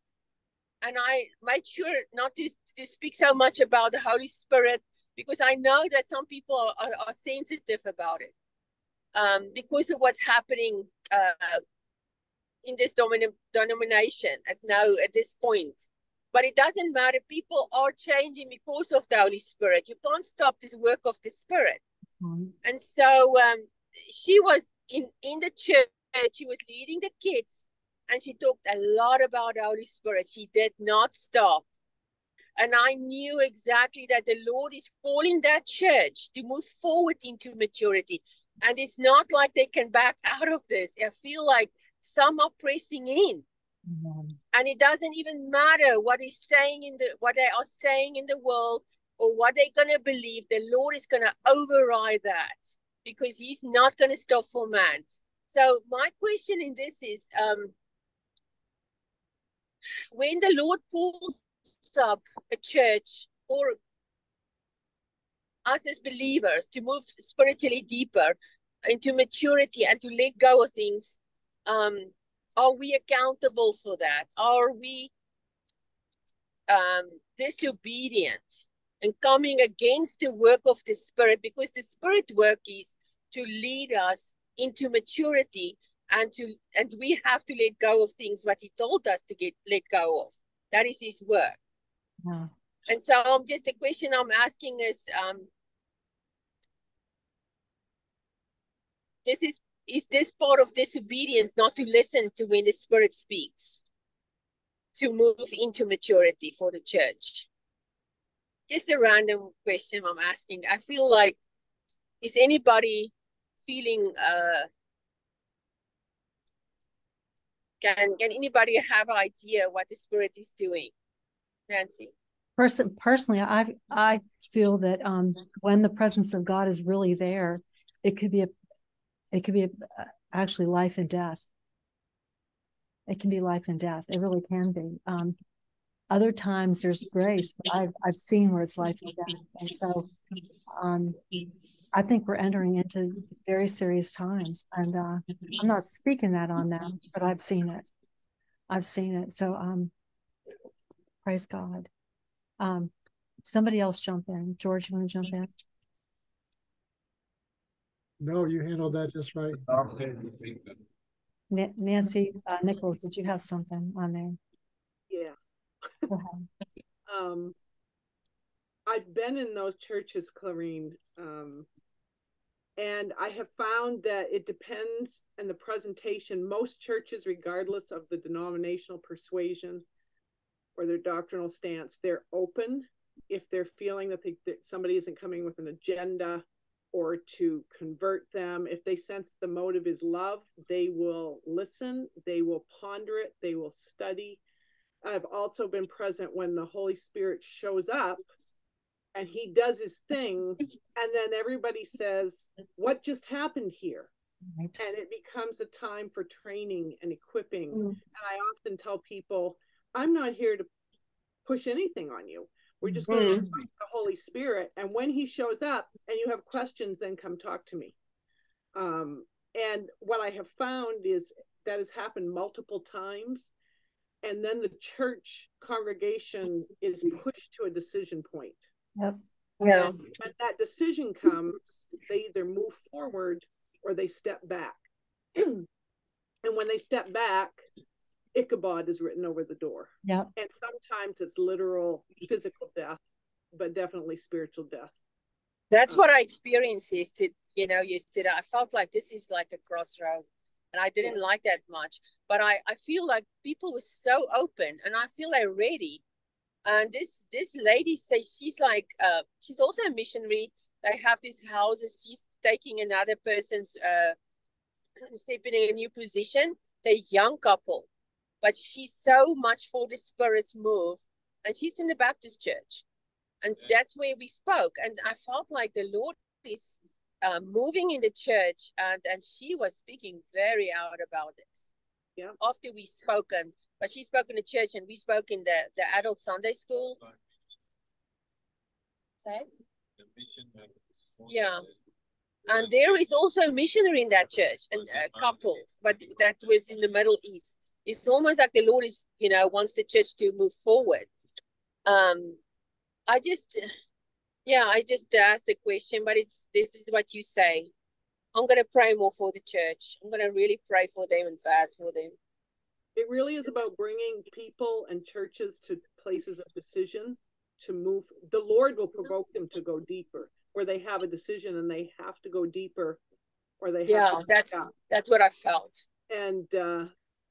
and I made sure not to, to speak so much about the Holy Spirit because I know that some people are, are, are sensitive about it um, because of what's happening uh, in this domin- denomination at now at this point. But it doesn't matter. People are changing because of the Holy Spirit. You can't stop this work of the Spirit. Mm. And so um, she was in, in the church, she was leading the kids, and she talked a lot about the Holy Spirit. She did not stop. And I knew exactly that the Lord is calling that church to move forward into maturity. And it's not like they can back [laughs] out of this. I feel like some are pressing in. And it doesn't even matter what is saying in the what they are saying in the world or what they're gonna believe. The Lord is gonna override that because he's not going to stop for man. So my question in this is um when the Lord calls up a church or us as believers to move spiritually deeper into maturity and to let go of things, um, are we accountable for that? Are we um, disobedient and coming against the work of the Spirit? Because the Spirit work is to lead us into maturity and to and we have to let go of things what he told us to get let go of that is his work yeah. and so um, just the question i'm asking is um this is is this part of disobedience not to listen to when the spirit speaks to move into maturity for the church? Just a random question i'm asking. I feel like is anybody feeling uh can can anybody have idea what the spirit is doing? Nancy? Person, personally i i feel that um when the presence of god is really there it could be a it could be actually life and death it can be life and death it really can be um other times there's grace but i've i've seen where it's life and death and so um I think we're entering into very serious times, and uh, I'm not speaking that on them, but I've seen it. I've seen it. So, um, praise God. Um, somebody else jump in. George, you want to jump in? No, you handled that just right. Nancy uh, Nichols, did you have something on there? Yeah. [laughs] um, I've been in those churches, Clarine, um, and I have found that it depends on the presentation. Most churches, regardless of the denominational persuasion or their doctrinal stance, they're open if they're feeling that, they, that somebody isn't coming with an agenda or to convert them. If they sense the motive is love, they will listen, they will ponder it, they will study. I've also been present when the Holy Spirit shows up and he does his thing and then everybody says what just happened here right. and it becomes a time for training and equipping mm. and i often tell people i'm not here to push anything on you we're just going mm. to invite the holy spirit and when he shows up and you have questions then come talk to me um, and what i have found is that has happened multiple times and then the church congregation is pushed to a decision point Yep. Yeah. And when that decision comes, they either move forward or they step back. [clears throat] and when they step back, Ichabod is written over the door. Yeah. And sometimes it's literal physical death, but definitely spiritual death. That's um, what I experienced yesterday. You know, yesterday I felt like this is like a crossroad. And I didn't like that much. But I, I feel like people were so open and I feel like ready and this this lady says she's like uh she's also a missionary they have these houses she's taking another person's uh [clears throat] stepping in a new position they're young couple but she's so much for the spirit's move and she's in the baptist church and that's where we spoke and i felt like the lord is uh, moving in the church and and she was speaking very out about this yeah after we spoken but she spoke in the church and we spoke in the, the adult Sunday school. Say? Yeah. And there is also a missionary in that church and a couple, but that was in the Middle East. It's almost like the Lord is, you know, wants the church to move forward. Um, I just, yeah, I just asked the question, but it's this is what you say. I'm gonna pray more for the church. I'm gonna really pray for them and fast for them it really is about bringing people and churches to places of decision to move the lord will provoke them to go deeper where they have a decision and they have to go deeper or they have yeah that's that's what i felt and uh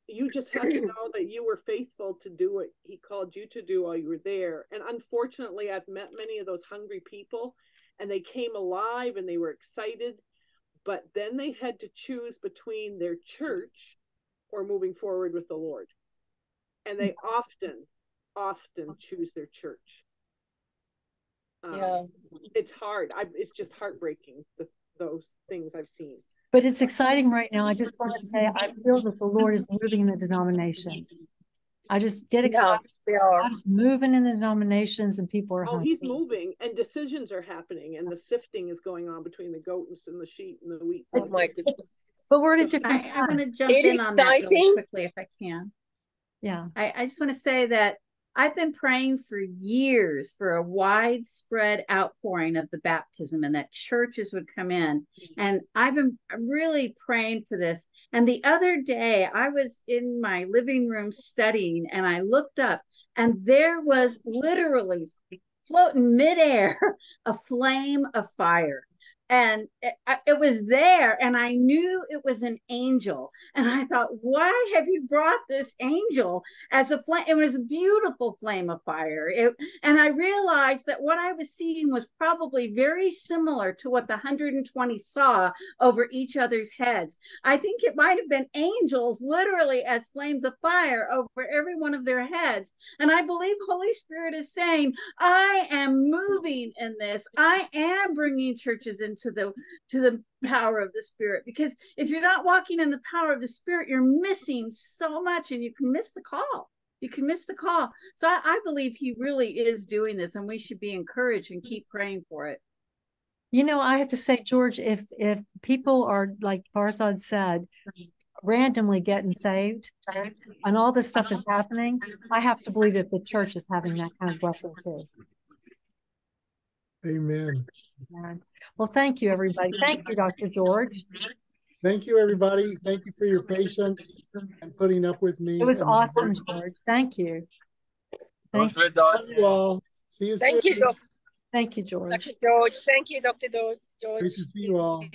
you just have to know that you were faithful to do what he called you to do while you were there and unfortunately i've met many of those hungry people and they came alive and they were excited but then they had to choose between their church or moving forward with the Lord. And they often, often choose their church. Um, yeah. It's hard. I, it's just heartbreaking the, those things I've seen. But it's exciting right now. I just want to say I feel that the Lord is moving in the denominations. I just get excited. God is moving in the denominations and people are Oh, hungry. he's moving and decisions are happening and the sifting is going on between the goats and the sheep and the wheat. Oh my goodness. But we're at a I- different I, I want to jump It in is on that really quickly if I can. Yeah. I, I just want to say that I've been praying for years for a widespread outpouring of the baptism and that churches would come in. Mm-hmm. And I've been really praying for this. And the other day I was in my living room studying and I looked up and there was literally floating midair [laughs] a flame of fire. And it, it was there, and I knew it was an angel. And I thought, why have you brought this angel as a flame? It was a beautiful flame of fire. It, and I realized that what I was seeing was probably very similar to what the 120 saw over each other's heads. I think it might have been angels literally as flames of fire over every one of their heads. And I believe Holy Spirit is saying, I am moving in this. I am bringing churches into the to the power of the spirit. Because if you're not walking in the power of the spirit you're missing so much and you can miss the call. You can miss the call. So I, I believe he really is doing this and we should be encouraged and keep praying for it. You know, I have to say, George, if if people are like Farzad said, randomly getting saved and all this stuff is happening, I have to believe that the church is having that kind of blessing too. Amen. Well, thank you, everybody. Thank you, Dr. George. Thank you, everybody. Thank you for your patience and putting up with me. It was awesome, George. Thank you. Thank you. Love you all. See you Thank soon. you. Doc. Thank you, George. Dr. George. Thank you, Dr. George. Nice to see you all.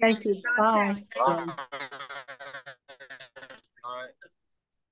Thank you. Bye. Bye. Bye.